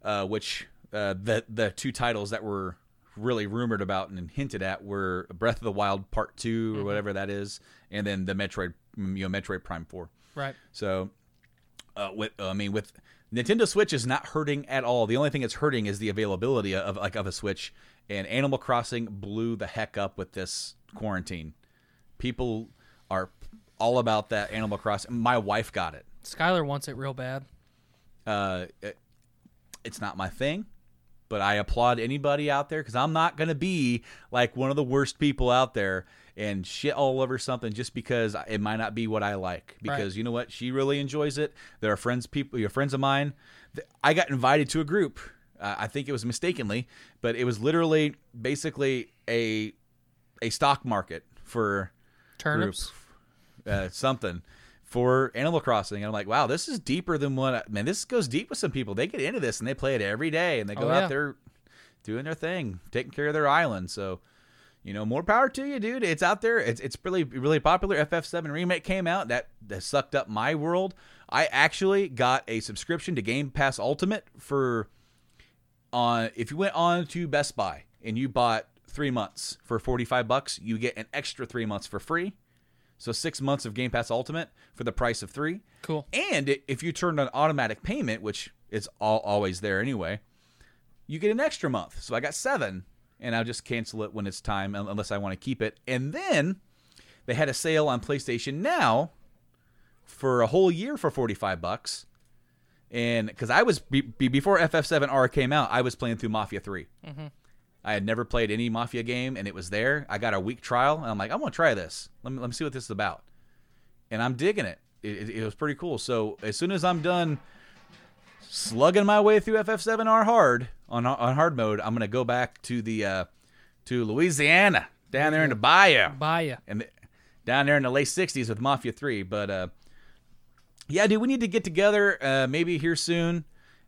Uh, which uh, the the two titles that were really rumored about and hinted at were Breath of the Wild Part 2 or whatever that is, and then the Metroid, you know, Metroid Prime Four. Right. So, uh, with I mean, with Nintendo Switch is not hurting at all. The only thing it's hurting is the availability of like of a Switch. And Animal Crossing blew the heck up with this quarantine. People are all about that Animal Crossing. My wife got it. Skylar wants it real bad. Uh, it, it's not my thing, but I applaud anybody out there because I'm not gonna be like one of the worst people out there and shit all over something just because it might not be what I like. Because Right. you know what, she really enjoys it. There are friends, people, your friends of mine. I got invited to a group. Uh, I think it was mistakenly, but it was literally basically a a stock market for Turnips. uh, something for Animal Crossing. And I'm like, wow, this is deeper than what I, man. This goes deep with some people. They get into this and they play it every day, and they oh, go Oh, out there doing their thing, taking care of their island. So, you know, more power to you, dude. It's out there. It's it's really really popular. FF7 remake came out. That that sucked up my world. I actually got a subscription to Game Pass Ultimate for on if you went on to Best Buy and you bought three months for 45 bucks, you get an extra three months for free. So six months of Game Pass Ultimate for the price of three. Cool. And if you turned on automatic payment, which is all, always there anyway, you get an extra month. So I got seven, and I'll just cancel it when it's time, unless I want to keep it. And then they had a sale on PlayStation Now for a whole year for 45 bucks. And because I was be, be- before FF7R came out, I was playing through Mafia 3. Mhm. I had never played any Mafia game, and it was there. I got a week trial, and I'm like, I'm gonna try this. Let me let me see what this is about. And I'm digging it. It, it, it was pretty cool. So as soon as I'm done slugging my way through FF7R hard on on hard mode, I'm gonna go back to the uh, to Louisiana down there in the bayou, Bayou. and the, down there in the late '60s with Mafia 3. But uh, yeah, dude, we need to get together uh, maybe here soon,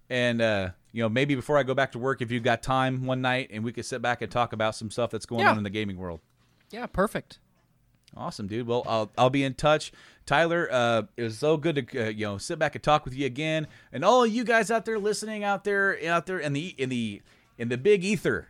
and uh, you know maybe before I go back to work, if you've got time one night, and we could sit back and talk about some stuff that's going Yeah. on in the gaming world. Yeah, perfect. Awesome, dude. Well, I'll I'll be in touch. Tyler, uh, it was so good to uh, you know sit back and talk with you again, and all of you guys out there listening out there out there in the in the in the big ether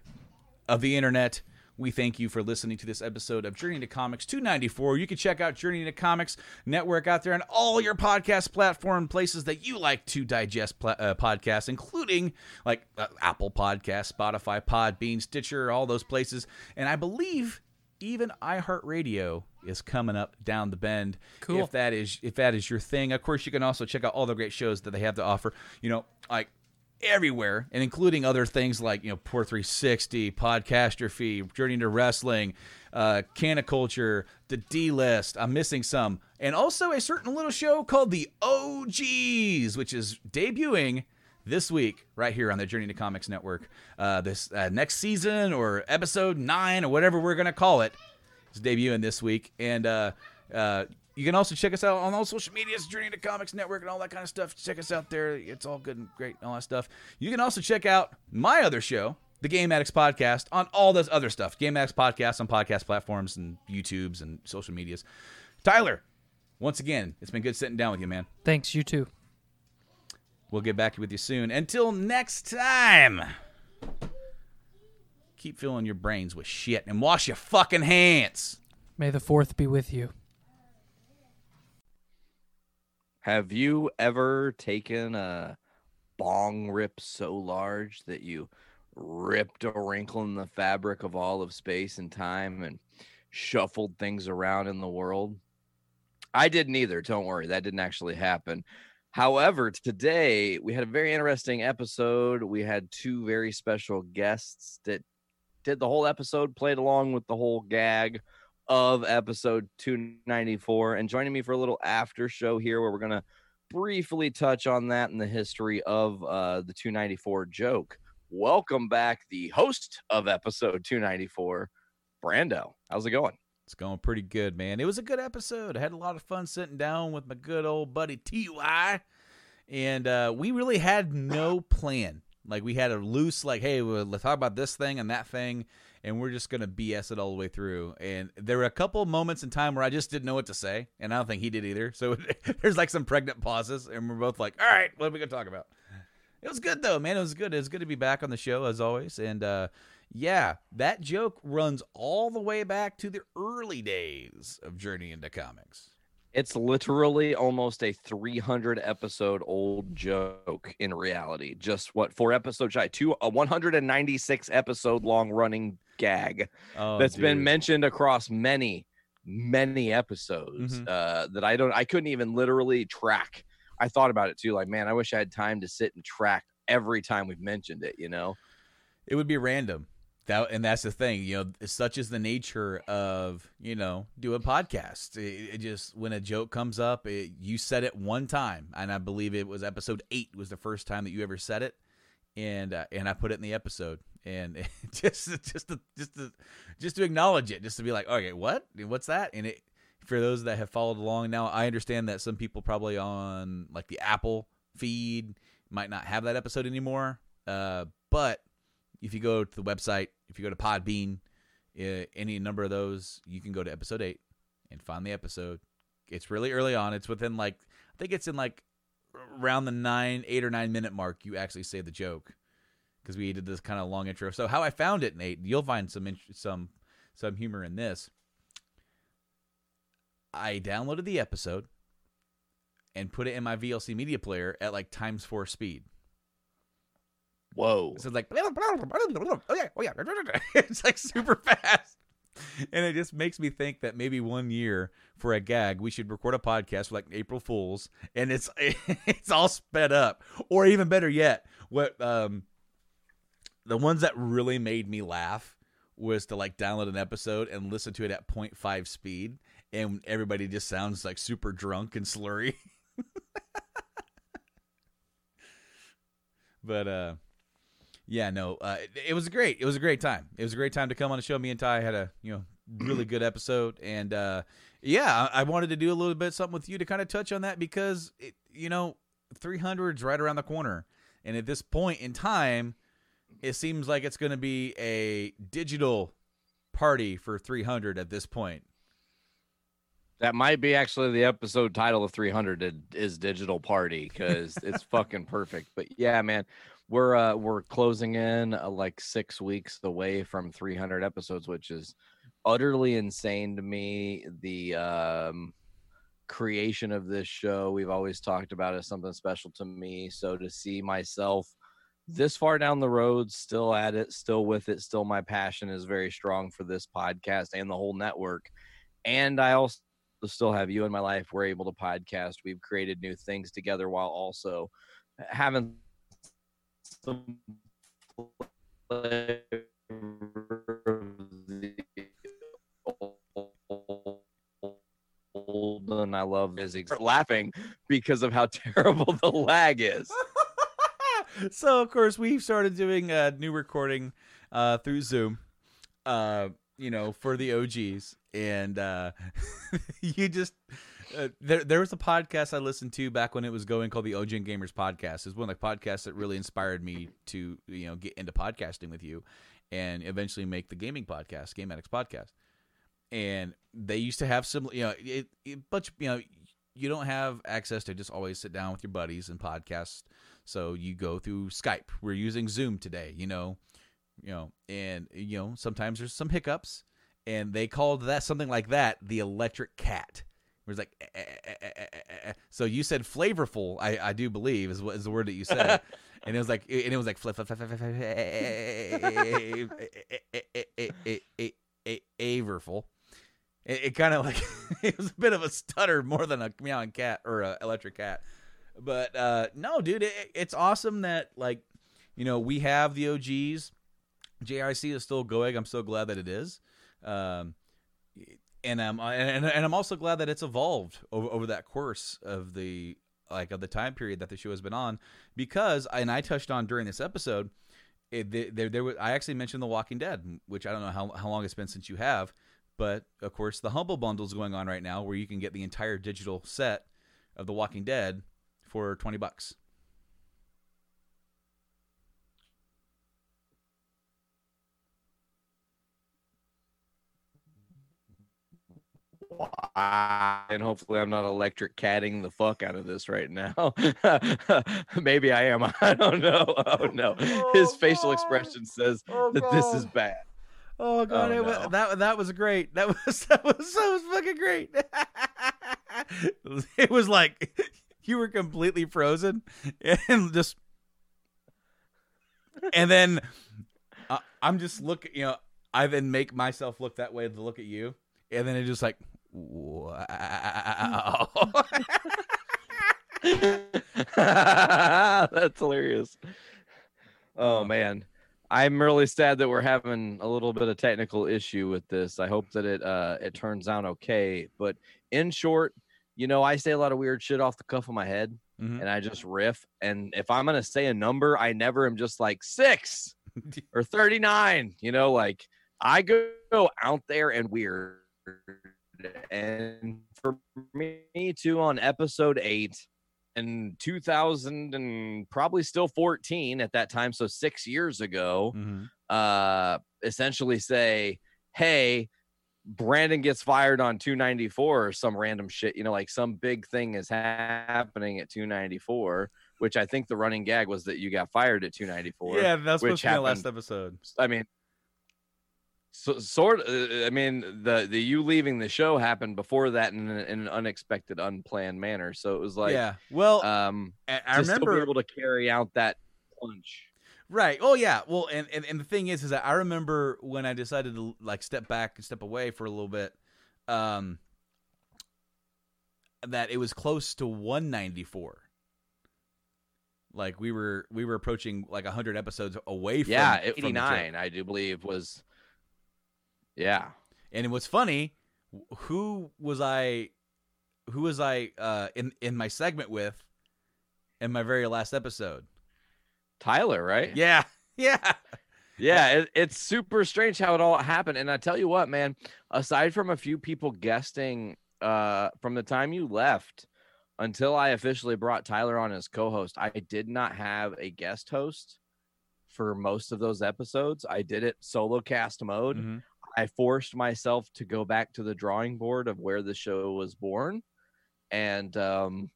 of the internet. We thank you for listening to this episode of Journey into Comics 294. You can check out Journey into Comics Network out there on all your podcast platform places that you like to digest pla- uh, podcasts, including like uh, Apple Podcasts, Spotify, Podbean, Stitcher, all those places. And I believe even iHeartRadio is coming up down the bend. Cool. If that is if that is your thing, of course you can also check out all the great shows that they have to offer. You know, like everywhere, and including other things like you know Poor 360, Podcastrophe, Journey into Wrestling, uh, Caniculture, the D List. I'm missing some, and also a certain little show called the OGs, which is debuting this week right here on the Journey to Comics Network. Uh, this uh, next season or episode nine or whatever we're gonna call it is debuting this week, and uh, uh, you can also check us out on all social medias, Journey to Comics Network, and all that kind of stuff. Check us out there; it's all good and great, and all that stuff. You can also check out my other show, the Game Addicts Podcast, on all this other stuff. Game Addicts Podcast on podcast platforms and YouTubes and social medias. Tyler, once again, it's been good sitting down with you, man. Thanks, you too. We'll get back with you soon. Until next time, keep filling your brains with shit and wash your fucking hands. May the fourth be with you. Have you ever taken a bong rip so large that you ripped a wrinkle in the fabric of all of space and time and shuffled things around in the world? I didn't either. Don't worry. That didn't actually happen. However, today we had a very interesting episode. We had two very special guests that did the whole episode, played along with the whole gag of episode 294. And joining me for a little after show here where we're going to briefly touch on that and the history of uh, the 294 joke. Welcome back, the host of episode 294, Brando. How's it going? It's going pretty good, man. It was a good episode. I had a lot of fun sitting down with my good old buddy Ty, and uh, we really had no plan. Like we had a loose, like, hey, let's talk about this thing and that thing, and we're just gonna BS it all the way through. And there were a couple moments in time where I just didn't know what to say, and I don't think he did either. So there's like some pregnant pauses, and we're both like, all right, what are we gonna talk about? It was good though, man. It was good. It was good to be back on the show as always, and uh, yeah, that joke runs all the way back to the early days of Journey into Comics. It's literally almost a 300 episode old joke in reality. Just what four episodes shy, two a 196 episode long running gag Oh, that's been mentioned across many, many episodes Mhm. uh, that I don't, I couldn't even literally track. I thought about it too. Like, man, I wish I had time to sit and track every time we've mentioned it. You know, it would be random. That and that's the thing, you know, such is the nature of you know doing podcasts. It, it just when a joke comes up, it, you said it one time, and I believe it was episode eight was the first time that you ever said it, and uh, and I put it in the episode, and just just to just to just to acknowledge it, just to be like, okay, what, what's that? And it for those that have followed along now, I understand that some people probably on like the Apple feed might not have that episode anymore, uh, but if you go to the website, if you go to Podbean, uh, any number of those, you can go to episode eight and find the episode. It's really early on. It's within like I think it's in like around the nine, eight or nine minute mark. You actually say the joke because we did this kind of long intro. So how I found it, Nate, you'll find some int- some some humor in this. I downloaded the episode and put it in my VLC media player at like times four speed. Whoa. So it's like, oh yeah, oh yeah. It's like super fast. And it just makes me think that maybe one year for a gag, we should record a podcast like April Fools, and it's it's all sped up. Or even better yet, what um the ones that really made me laugh was to like download an episode and listen to it at 0.5 speed, and everybody just sounds like super drunk and slurry. but uh yeah, no, uh, it, it was great. It was a great time. It was a great time to come on the show. Me and Ty had a you know really good episode, and uh, yeah, I, I wanted to do a little bit something with you to kind of touch on that because it, you know 300's right around the corner, and at this point in time, it seems like it's going to be a digital party for 300 at this point. That might be actually the episode title of 300 is Digital Party because it's fucking perfect. But yeah, man, we're uh we're closing in uh, like six weeks away from 300 episodes, which is utterly insane to me. The um creation of this show we've always talked about as something special to me. So to see myself this far down the road, still at it, still with it, still my passion is very strong for this podcast and the whole network. And I also still have you in my life. We're able to podcast. We've created new things together while also having some and I love is laughing because of how terrible the lag is. so of course we've started doing a new recording uh, through Zoom. Uh, you know, for the OGs, and uh, you just uh, there. There was a podcast I listened to back when it was going called the OG and Gamers Podcast. It's one of the podcasts that really inspired me to you know get into podcasting with you, and eventually make the gaming podcast, Game Addicts Podcast. And they used to have some, you know, it, it, but you know, you don't have access to just always sit down with your buddies and podcast. So you go through Skype. We're using Zoom today, you know, you know, and you know sometimes there's some hiccups, and they called that something like that the electric cat. It was like, eh, eh, eh, eh, eh, eh, eh. so you said flavorful. I, I do believe is what is the word that you said, and it was like, and it was like flip, flip, flip, flip, flip, averful. It, it kind of like it was a bit of a stutter more than a meowing cat or a electric cat. But uh, no, dude, it, it's awesome that like you know we have the OGs JIC is still going. I'm so glad that it is. Um, and I'm and, and I'm also glad that it's evolved over, over that course of the like of the time period that the show has been on because and I touched on during this episode it, there there was I actually mentioned The Walking Dead which I don't know how how long it's been since you have but of course the Humble Bundle is going on right now where you can get the entire digital set of The Walking Dead for 20 bucks. And hopefully I'm not electric catting the fuck out of this right now. Maybe I am. I don't know. Oh no. His facial expression says Oh, that this is bad. Oh god, Oh, it was, that that was great. That was that was that was fucking great. it was like you were completely frozen and just and then uh, I'm just looking, you know, I then make myself look that way to look at you, and then it just like wow. That's hilarious. Oh man. I'm really sad that we're having a little bit of technical issue with this. I hope that it uh it turns out okay. But in short, you know, I say a lot of weird shit off the cuff of my head Mhm. and I just riff. And if I'm gonna say a number, I never am just like six or 39. You know, like I go out there and weird. And for me too, on episode eight in 2000 and probably still 14 at that time, so six years ago, Mhm. uh, essentially say, hey, Brandon gets fired on 294 or some random shit, you know, like some big thing is happening at 294, which I think the running gag was that you got fired at 294. Yeah, that's supposed to be the last episode. I mean, so, sort. Uh, I mean, the the you leaving the show happened before that in, an- in an unexpected, unplanned manner. So it was like, yeah. Well, um, I, I remember be able to carry out that punch. Right. Oh yeah. Well, and, and and the thing is, is that I remember when I decided to like step back and step away for a little bit, um, that it was close to 194. Like we were we were approaching like 100 episodes away from Yeah, from the show. 89, I do believe was. Yeah, And it was funny. Who was I? Who was I uh, in in my segment with? In my very last episode. Tyler, right? Yeah. Yeah. Yeah, it, it's super strange how it all happened. And I tell you what, man, aside from a few people guesting uh from the time you left until I officially brought Tyler on as co-host, I did not have a guest host for most of those episodes. I did it solo cast mode. Mhm. I forced myself to go back to the drawing board of where the show was born and um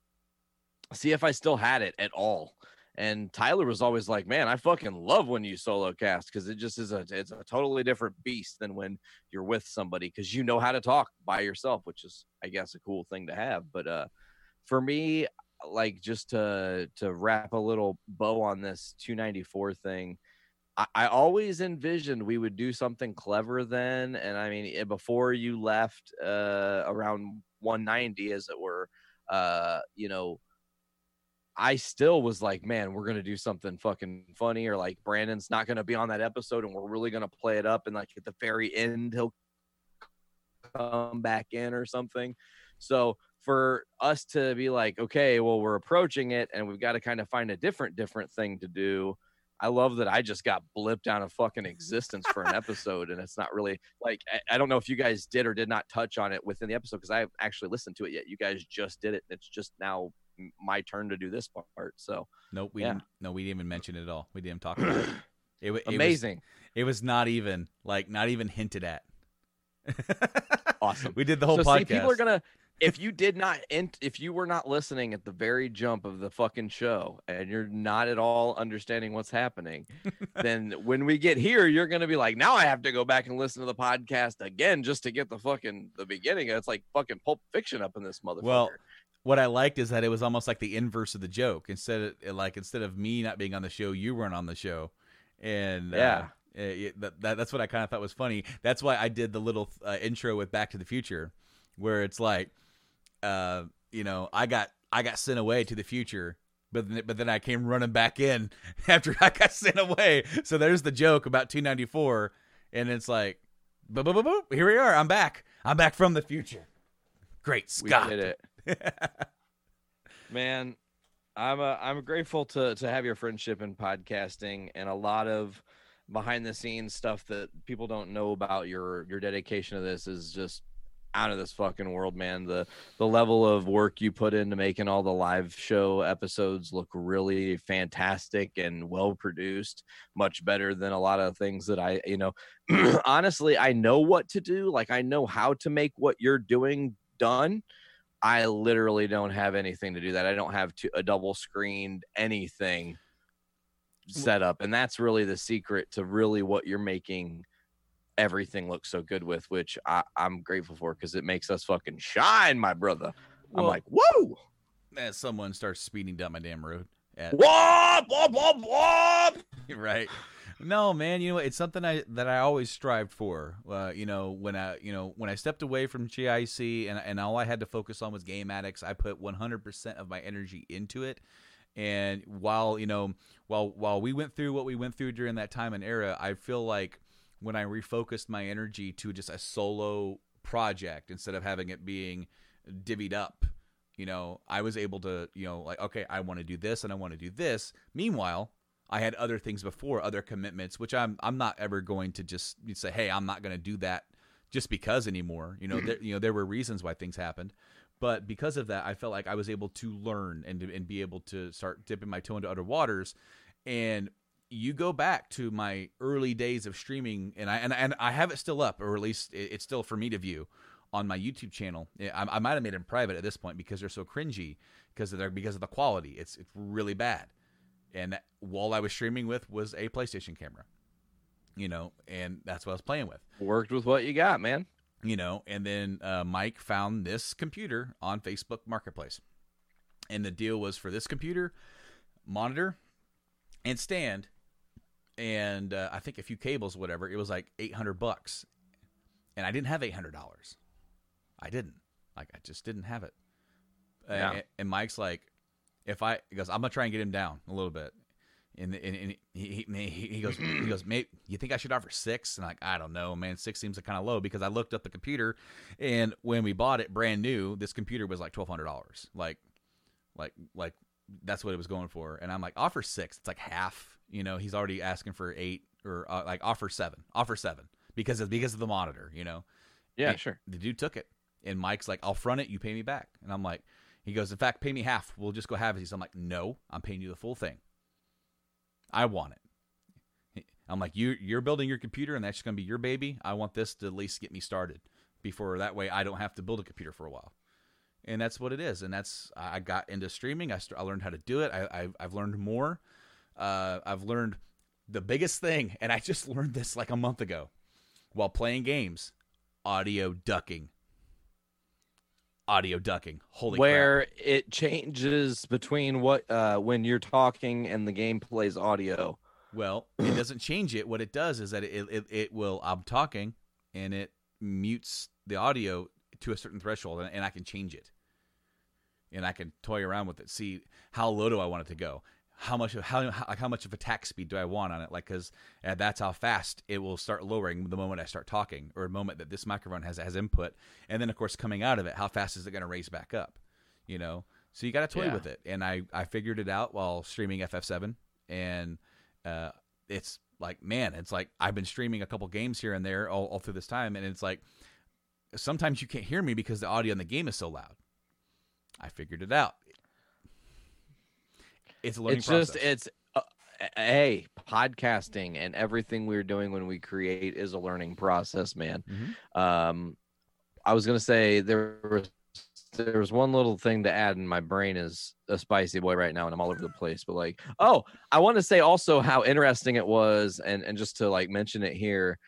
see if I still had it at all. And Tyler was always like, "Man, I fucking love when you solo cast because it just is a it's a totally different beast than when you're with somebody because you know how to talk by yourself, which is I guess a cool thing to have. But uh, for me, like just to to wrap a little bow on this 294 thing, I, always envisioned we would do something clever then, and I mean eh, before you left uh, around 190, as it were, uh, you know. I still was like, man, we're gonna do something fucking funny, or like Brandon's not gonna be on that episode, and we're really gonna play it up, and like at the very end, he'll come back in or something. So for us to be like, okay, well, we're approaching it, and we've got to kind of find a different, different thing to do. I love that I just got blipped out of fucking existence for an episode, and it's not really like I, I don't know if you guys did or did not touch on it within the episode because I haven't actually listened to it yet. You guys just did it, and it's just now my turn to do this part. So Nope, we Yeah. didn't. No, we didn't even mention it at all. We didn't talk about it. It, it was- Amazing. it was not even like not even hinted at. awesome. We did the whole so podcast. see, people are gonna if you did not ent- if you were not listening at the very jump of the fucking show and you're not at all understanding what's happening, then when we get here, you're gonna be like, now I have to go back and listen to the podcast again just to get the fucking the beginning. It's like fucking Pulp Fiction up in this motherfucker. Well, what I liked is that it was almost like the inverse of the joke. Instead of like instead of me not being on the show, you weren't on the show, and uh, Yeah. uh, it- that, that that's what I kind of thought was funny. That's why I did the little uh, intro with Back to the Future, where it's like, uh, you know, I got I got sent away to the future but then, but then I came running back in after I got sent away. So there's the joke about 294, and it's like, boop, boop, boop, boop, here we are. I'm back. I'm back from the future. Great Scott. We did it. Man, I'm uh, I'm grateful to to have your friendship in podcasting and a lot of behind the scenes stuff that people don't know about your your dedication to this is just out of this fucking world man. The the level of work you put into making all the live show episodes look really fantastic and well produced much better than a lot of things that i you know honestly i know what to do. Like i know how to make what you're doing done. I literally don't have anything to do that. I don't have to, a double screened anything set up. And that's really the secret to really what you're making everything looks so good with which I, i'm grateful for because it makes us fucking shine my brother i'm like whoa As someone starts speeding down my damn road. At, whoop whoop whoop whoop right. No, man. You know what? It's something I that I always strived for. Uh, you know, when I you know when I stepped away from JIC and and all I had to focus on was game addicts, I put 100% of my energy into it. And while you know, while while we went through what we went through during that time and era, I feel like when I refocused my energy to just a solo project instead of having it being divvied up you know i was able to you know like okay i want to do this and i want to do this. Meanwhile i had other things before other commitments which i'm i'm not ever going to just say hey i'm not going to do that just because anymore. You know there, you know there were reasons why things happened but because of that i felt like i was able to learn and and be able to start dipping my toe into other waters. And you go back to my early days of streaming and i and, and i have it still up or at least it's still for me to view on my YouTube channel. I, I might have made them private at this point because they're so cringy because of their because of the quality. It's it's really bad. And while I was streaming with was a PlayStation camera, you know, and that's what I was playing with. worked with what you got man You know, and then uh, Mike found this computer on Facebook Marketplace, and the deal was for this computer, monitor, and stand, and uh, I think a few cables, whatever. It was like eight hundred bucks, and I didn't have eight hundred dollars. I didn't. Like I just didn't have it. Yeah. and, and Mike's like, if I he goes, I'm gonna try and get him down a little bit. And, and, and he, he, he he goes he goes mate you think I should offer six and like I don't know man six seems kind of low because I looked up the computer and when we bought it brand new this computer was like twelve hundred dollars like like like that's what it was going for and I'm like offer six it's like half you know he's already asking for eight or uh, like offer seven offer seven because of because of the monitor you know? Yeah, And sure. the dude took it and Mike's like I'll front it you pay me back. And I'm like he goes in fact pay me half. We'll just go have it I'm like no I'm paying you the full thing. I want it. I'm like you you're building your computer and that's just gonna be your baby. I want this to at least get me started before that way I don't have to build a computer for a while. And that's what it is. And that's i got into streaming. I, st- I learned how to do it. I, I've, I've learned more uh, i've learned the biggest thing and i just learned this like a month ago while playing games audio ducking audio ducking holy where it changes between what uh when you're talking and the game plays audio Well, it doesn't change it. What it does is that it, it it will. I'm talking, and it mutes the audio to a certain threshold, and, and I can change it, and I can toy around with it. See how low do I want it to go? How much of how how, like how much of attack speed do I want on it? Like because uh, that's how fast it will start lowering the moment I start talking, or the moment that this microphone has has input, and then of course coming out of it, how fast is it going to raise back up? You know, so you got to toy Yeah. with it, and I I figured it out while streaming FF7, and uh, it's like man, it's like I've been streaming a couple games here and there all, all through this time, and it's like sometimes you can't hear me because the audio in the game is so loud. I figured it out. It's a learning it's process. just it's uh, hey podcasting and everything we're doing when we create is a learning process man Mm-hmm. um i was gonna say there was there was one little thing to add and my brain is a spicy boy right now and i'm all over the place but like oh i want to say also how interesting it was and and just to like mention it here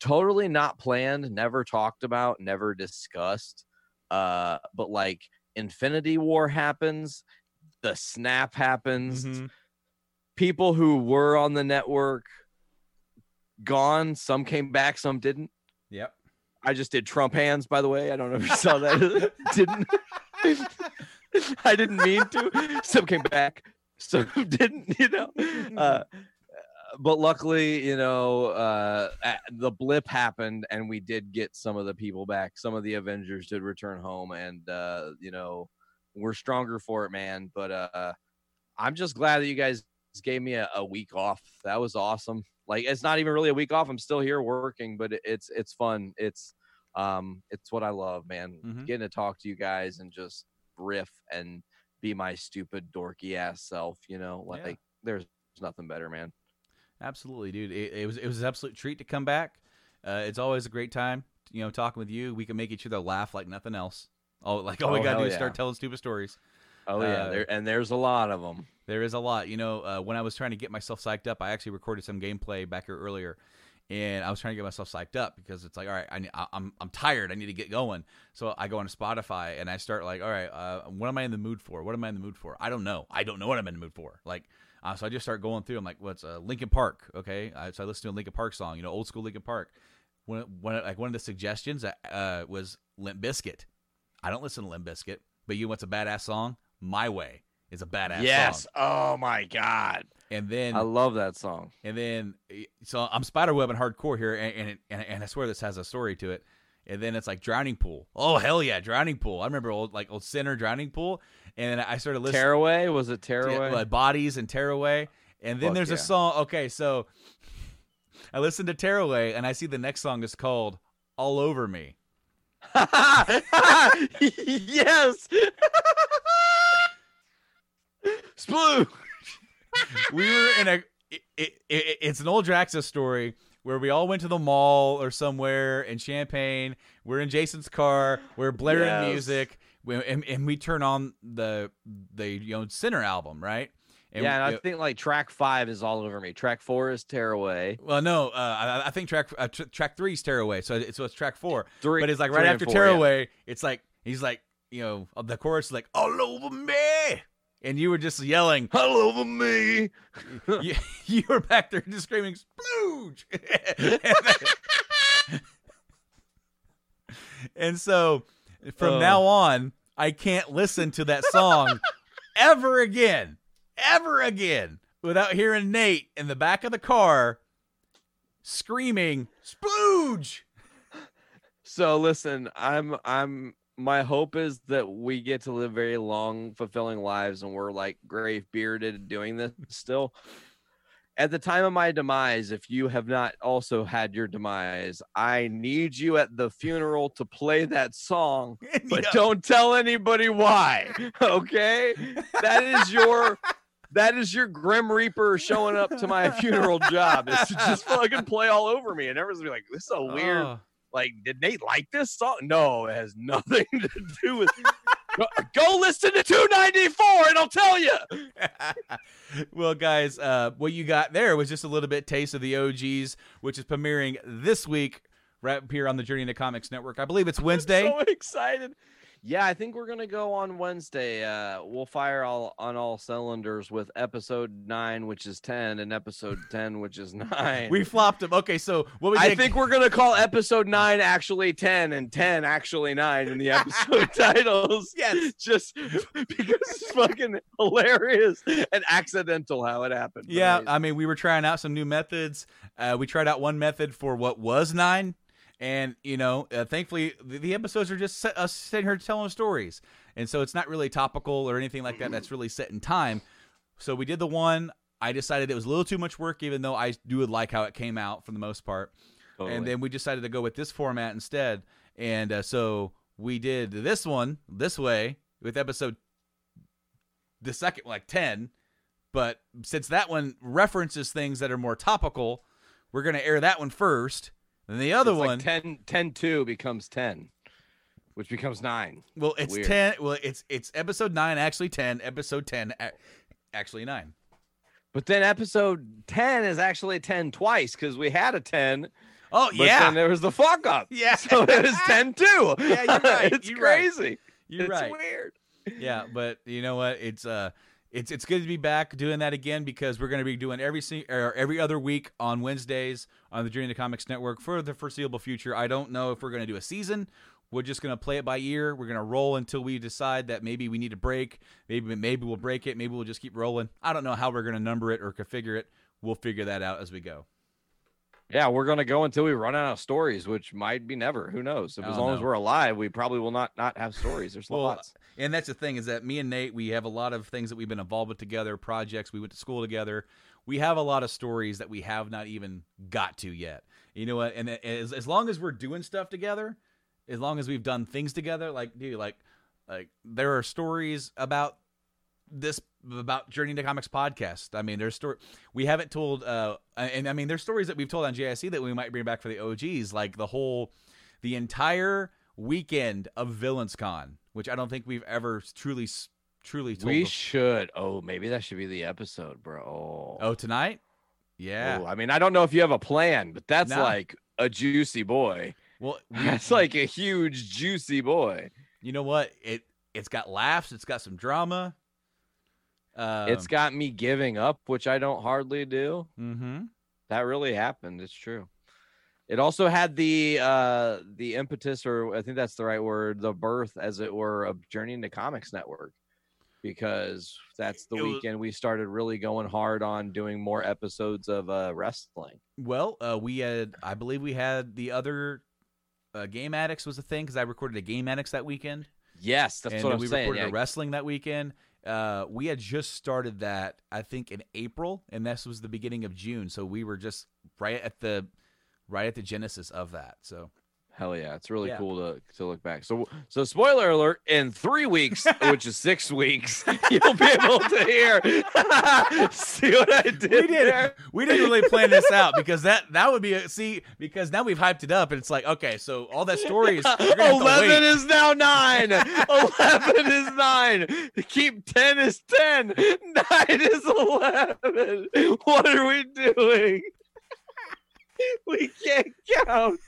totally not planned never talked about never discussed uh but like infinity war happens the snap happens Mm-hmm. people who were on the network gone some came back some didn't Yep. i just did trump hands by the way i don't know if you saw that didn't i didn't mean to some came back some didn't you know? Uh, but luckily, you know, uh, the blip happened, and we did get some of the people back. Some of the Avengers did return home, and uh, you know, we're stronger for it, man. But uh, I'm just glad that you guys gave me a, a week off. That was awesome. Like it's not even really a week off. I'm still here working, but it's it's fun. It's um it's what I love, man. Mhm. Getting to talk to you guys and just riff and be my stupid dorky ass self, you know? Yeah. Like there's nothing better, man. Absolutely, dude. It, it was it was an absolute treat to come back. Uh, it's always a great time, you know, talking with you. We can make each other laugh like nothing else. Oh, like all we Oh, gotta do is yeah. start telling stupid stories. Oh yeah, Uh, there and there's a lot of them. There is a lot. You know, uh, when I was trying to get myself psyched up, I actually recorded some gameplay back here earlier, and I was trying to get myself psyched up because it's like, all right, I I, I'm I'm tired. I need to get going. So I go on Spotify and I start like, all right, uh, what am I in the mood for? What am I in the mood for? I don't know. I don't know what I'm in the mood for. Like, uh, so I just start going through. I'm like, what's uh, Linkin Park? Okay, so I listen to a Linkin Park song. You know, old school Linkin Park. One, one like one of the suggestions uh, was Limp Bizkit. I don't listen to Limp Bizkit, but you know what's a badass song? My Way is a badass song. Yes. song. Oh my god. And then I love that song. and then so I'm spiderweb and hardcore here, and and, and and I swear this has a story to it. And then it's like drowning pool. Oh hell yeah, drowning pool! I remember old like old sinner drowning pool, and then I started listening. Tearaway was it Tearaway? like bodies and tearaway and then Fuck there's a song okay so i listened to tearaway and i see the next song is called all over me yes. Sploo. we were in a it, it, it, it's an old Draxa story where we all went to the mall or somewhere in Champaign. We're in Jason's car. We're blaring Yes. music, we, and, and we turn on the the you know Sinner album, right? Yeah, and I think like track five is all over me. Track four is Tearaway. Well, no, uh, I, I think track uh, tr- track three is Tearaway, so it's, so it's track four. Three- but it's like right after four, yeah. Tearaway, it's like he's like you know the chorus is like all over me, and you were just yelling all over me. you, you were back there just screaming splooge, and so from Oh. now on, I can't listen to that song ever again, ever again, without hearing Nate in the back of the car screaming splooge. So listen, I'm I'm my hope is that we get to live very long, fulfilling lives, and we're like grave bearded doing this still. At the time of my demise, if you have not also had your demise, I need you at the funeral to play that song, but Yeah. don't tell anybody why. Okay? That is your that is your grim reaper showing up to my funeral job is to just fucking play all over me and everyone's gonna be like this is so weird Oh. like, did Nate like this song? No, it has nothing to do with. go, go listen to 294 and I'll tell you. well, guys, uh, what you got there was just a little bit taste of the OGs, which is premiering this week right here on the Journey into Comics Network. I believe it's Wednesday. So excited. Yeah, I think we're gonna go on Wednesday. Uh, we'll fire all on all cylinders with episode nine, which is ten, and episode ten, which is nine. we flopped them. Okay, so what we I think we're gonna call episode nine actually ten and ten actually nine in the episode titles. Yes, just because it's fucking hilarious and accidental how it happened. Yeah. I mean, we were trying out some new methods. Uh, we tried out one method for what was nine, and you know, uh, thankfully, the, the episodes are just set, us sitting here telling stories, and so it's not really topical or anything like that. That's really set in time. So we did the one. I decided it was a little too much work, even though I do like how it came out for the most part. Totally. And then we decided to go with this format instead, and uh, so we did this one this way with episode the second like 10 but since that one references things that are more topical we're going to air that one first and the other It's like one 10, 10 2 becomes 10, which becomes 9. well it's Weird. 10 well it's it's episode 9 actually 10 episode 10 actually 9 But then episode 10 is actually 10 twice because we had a 10. Oh, yeah. Then there was the fuck up. Yeah. So it was 10 2. Yeah, you're right. it's You're right. crazy. You're it's right. weird. yeah but you know what it's uh it's it's good to be back doing that again because we're going to be doing every or er, every other week on Wednesdays on the Journey to Comics Network for the foreseeable future. I don't know if we're going to do a season we're just gonna play it by ear. We're gonna roll until we decide that maybe we need a break. Maybe maybe we'll break it. Maybe we'll just keep rolling. I don't know how we're gonna number it or configure it. We'll figure that out as we go. Yeah, we're gonna go until we run out of stories, which might be never. Who knows? If, as don't long as we're alive, we probably will not not have stories. There's Well, lots. and that's the thing is that me and Nate, we have a lot of things that we've been involved with together, projects. We went to school together. We have a lot of stories that we have not even got to yet. You know what? And as, as long as we're doing stuff together, as long as we've done things together, like dude, like like there are stories about this about Journey to Comics podcast. I mean, there's story we haven't told, uh, and I mean, there's stories that we've told on JIC that we might bring back for the OGs, like the whole, the entire weekend of Villains Con, which I don't think we've ever truly, truly told. We the- should. Oh, maybe that should be the episode, bro. oh, tonight? Yeah. Oh, I mean, I don't know if you have a plan, but that's No. like a juicy boy. Well, we- That's like a huge juicy boy. you know what? It it's got laughs. It's got some drama. Um, it's got me giving up, which I don't hardly do. Mm-hmm. That really happened. It's true. It also had the uh the impetus, or I think that's the right word, the birth, as it were, of Journey into Comics Network, because that's the It was- weekend we started really going hard on doing more episodes of uh wrestling. Well, uh, we had, I believe we had the other uh, Game Addicts was a thing because I recorded a Game Addicts that weekend. Yes, that's and what I'm we saying. recorded yeah. a wrestling that weekend. Uh, we had just started that, I think, in April, and this was the beginning of June. So we were just right at the right at the genesis of that. So Hell yeah, it's really Yeah. cool to to look back. So so spoiler alert, in three weeks, which is six weeks, you'll be able to hear. See what I did? we did there? we didn't really plan this out because that that would be a see because now we've hyped it up and it's like okay, so all that story is you're gonna have to Eleven is now nine. Eleven is nine. Keep ten is ten. Nine is eleven. What are we doing? We can't count.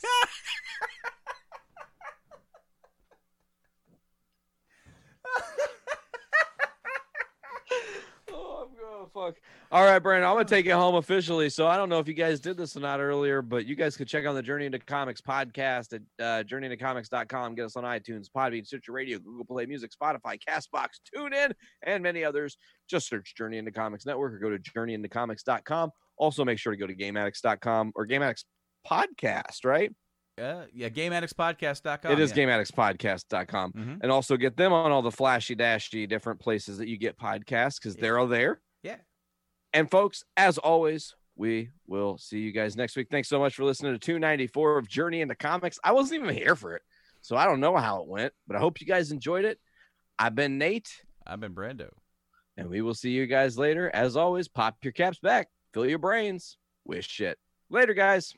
Oh, going fuck. All right, Brandon, I'm gonna take it home officially. So I don't know if you guys did this or not earlier, but you guys could check out the Journey into Comics podcast at uh, journeyintocomics.com. Get us on iTunes, Podbean, Stitcher Radio, Google Play Music, Spotify, Castbox, TuneIn, and many others. Just search Journey into Comics Network or go to journeyintocomics.com. Also, make sure to go to GameAddicts.com or GameAddicts Podcast, right? Yeah, yeah, GameAddictsPodcast.com. it is yeah. GameAddictsPodcast.com. Mhm. And also get them on all the flashy dashy different places that you get podcasts because they're all there. Yeah. And folks, as always, we will see you guys next week. Thanks so much for listening to 294 of Journey into Comics. I wasn't even here for it, so I don't know how it went, but I hope you guys enjoyed it. I've been Nate, I've been Brando. and we will see you guys later. As always, pop your caps back, fill your brains with shit. Later, guys.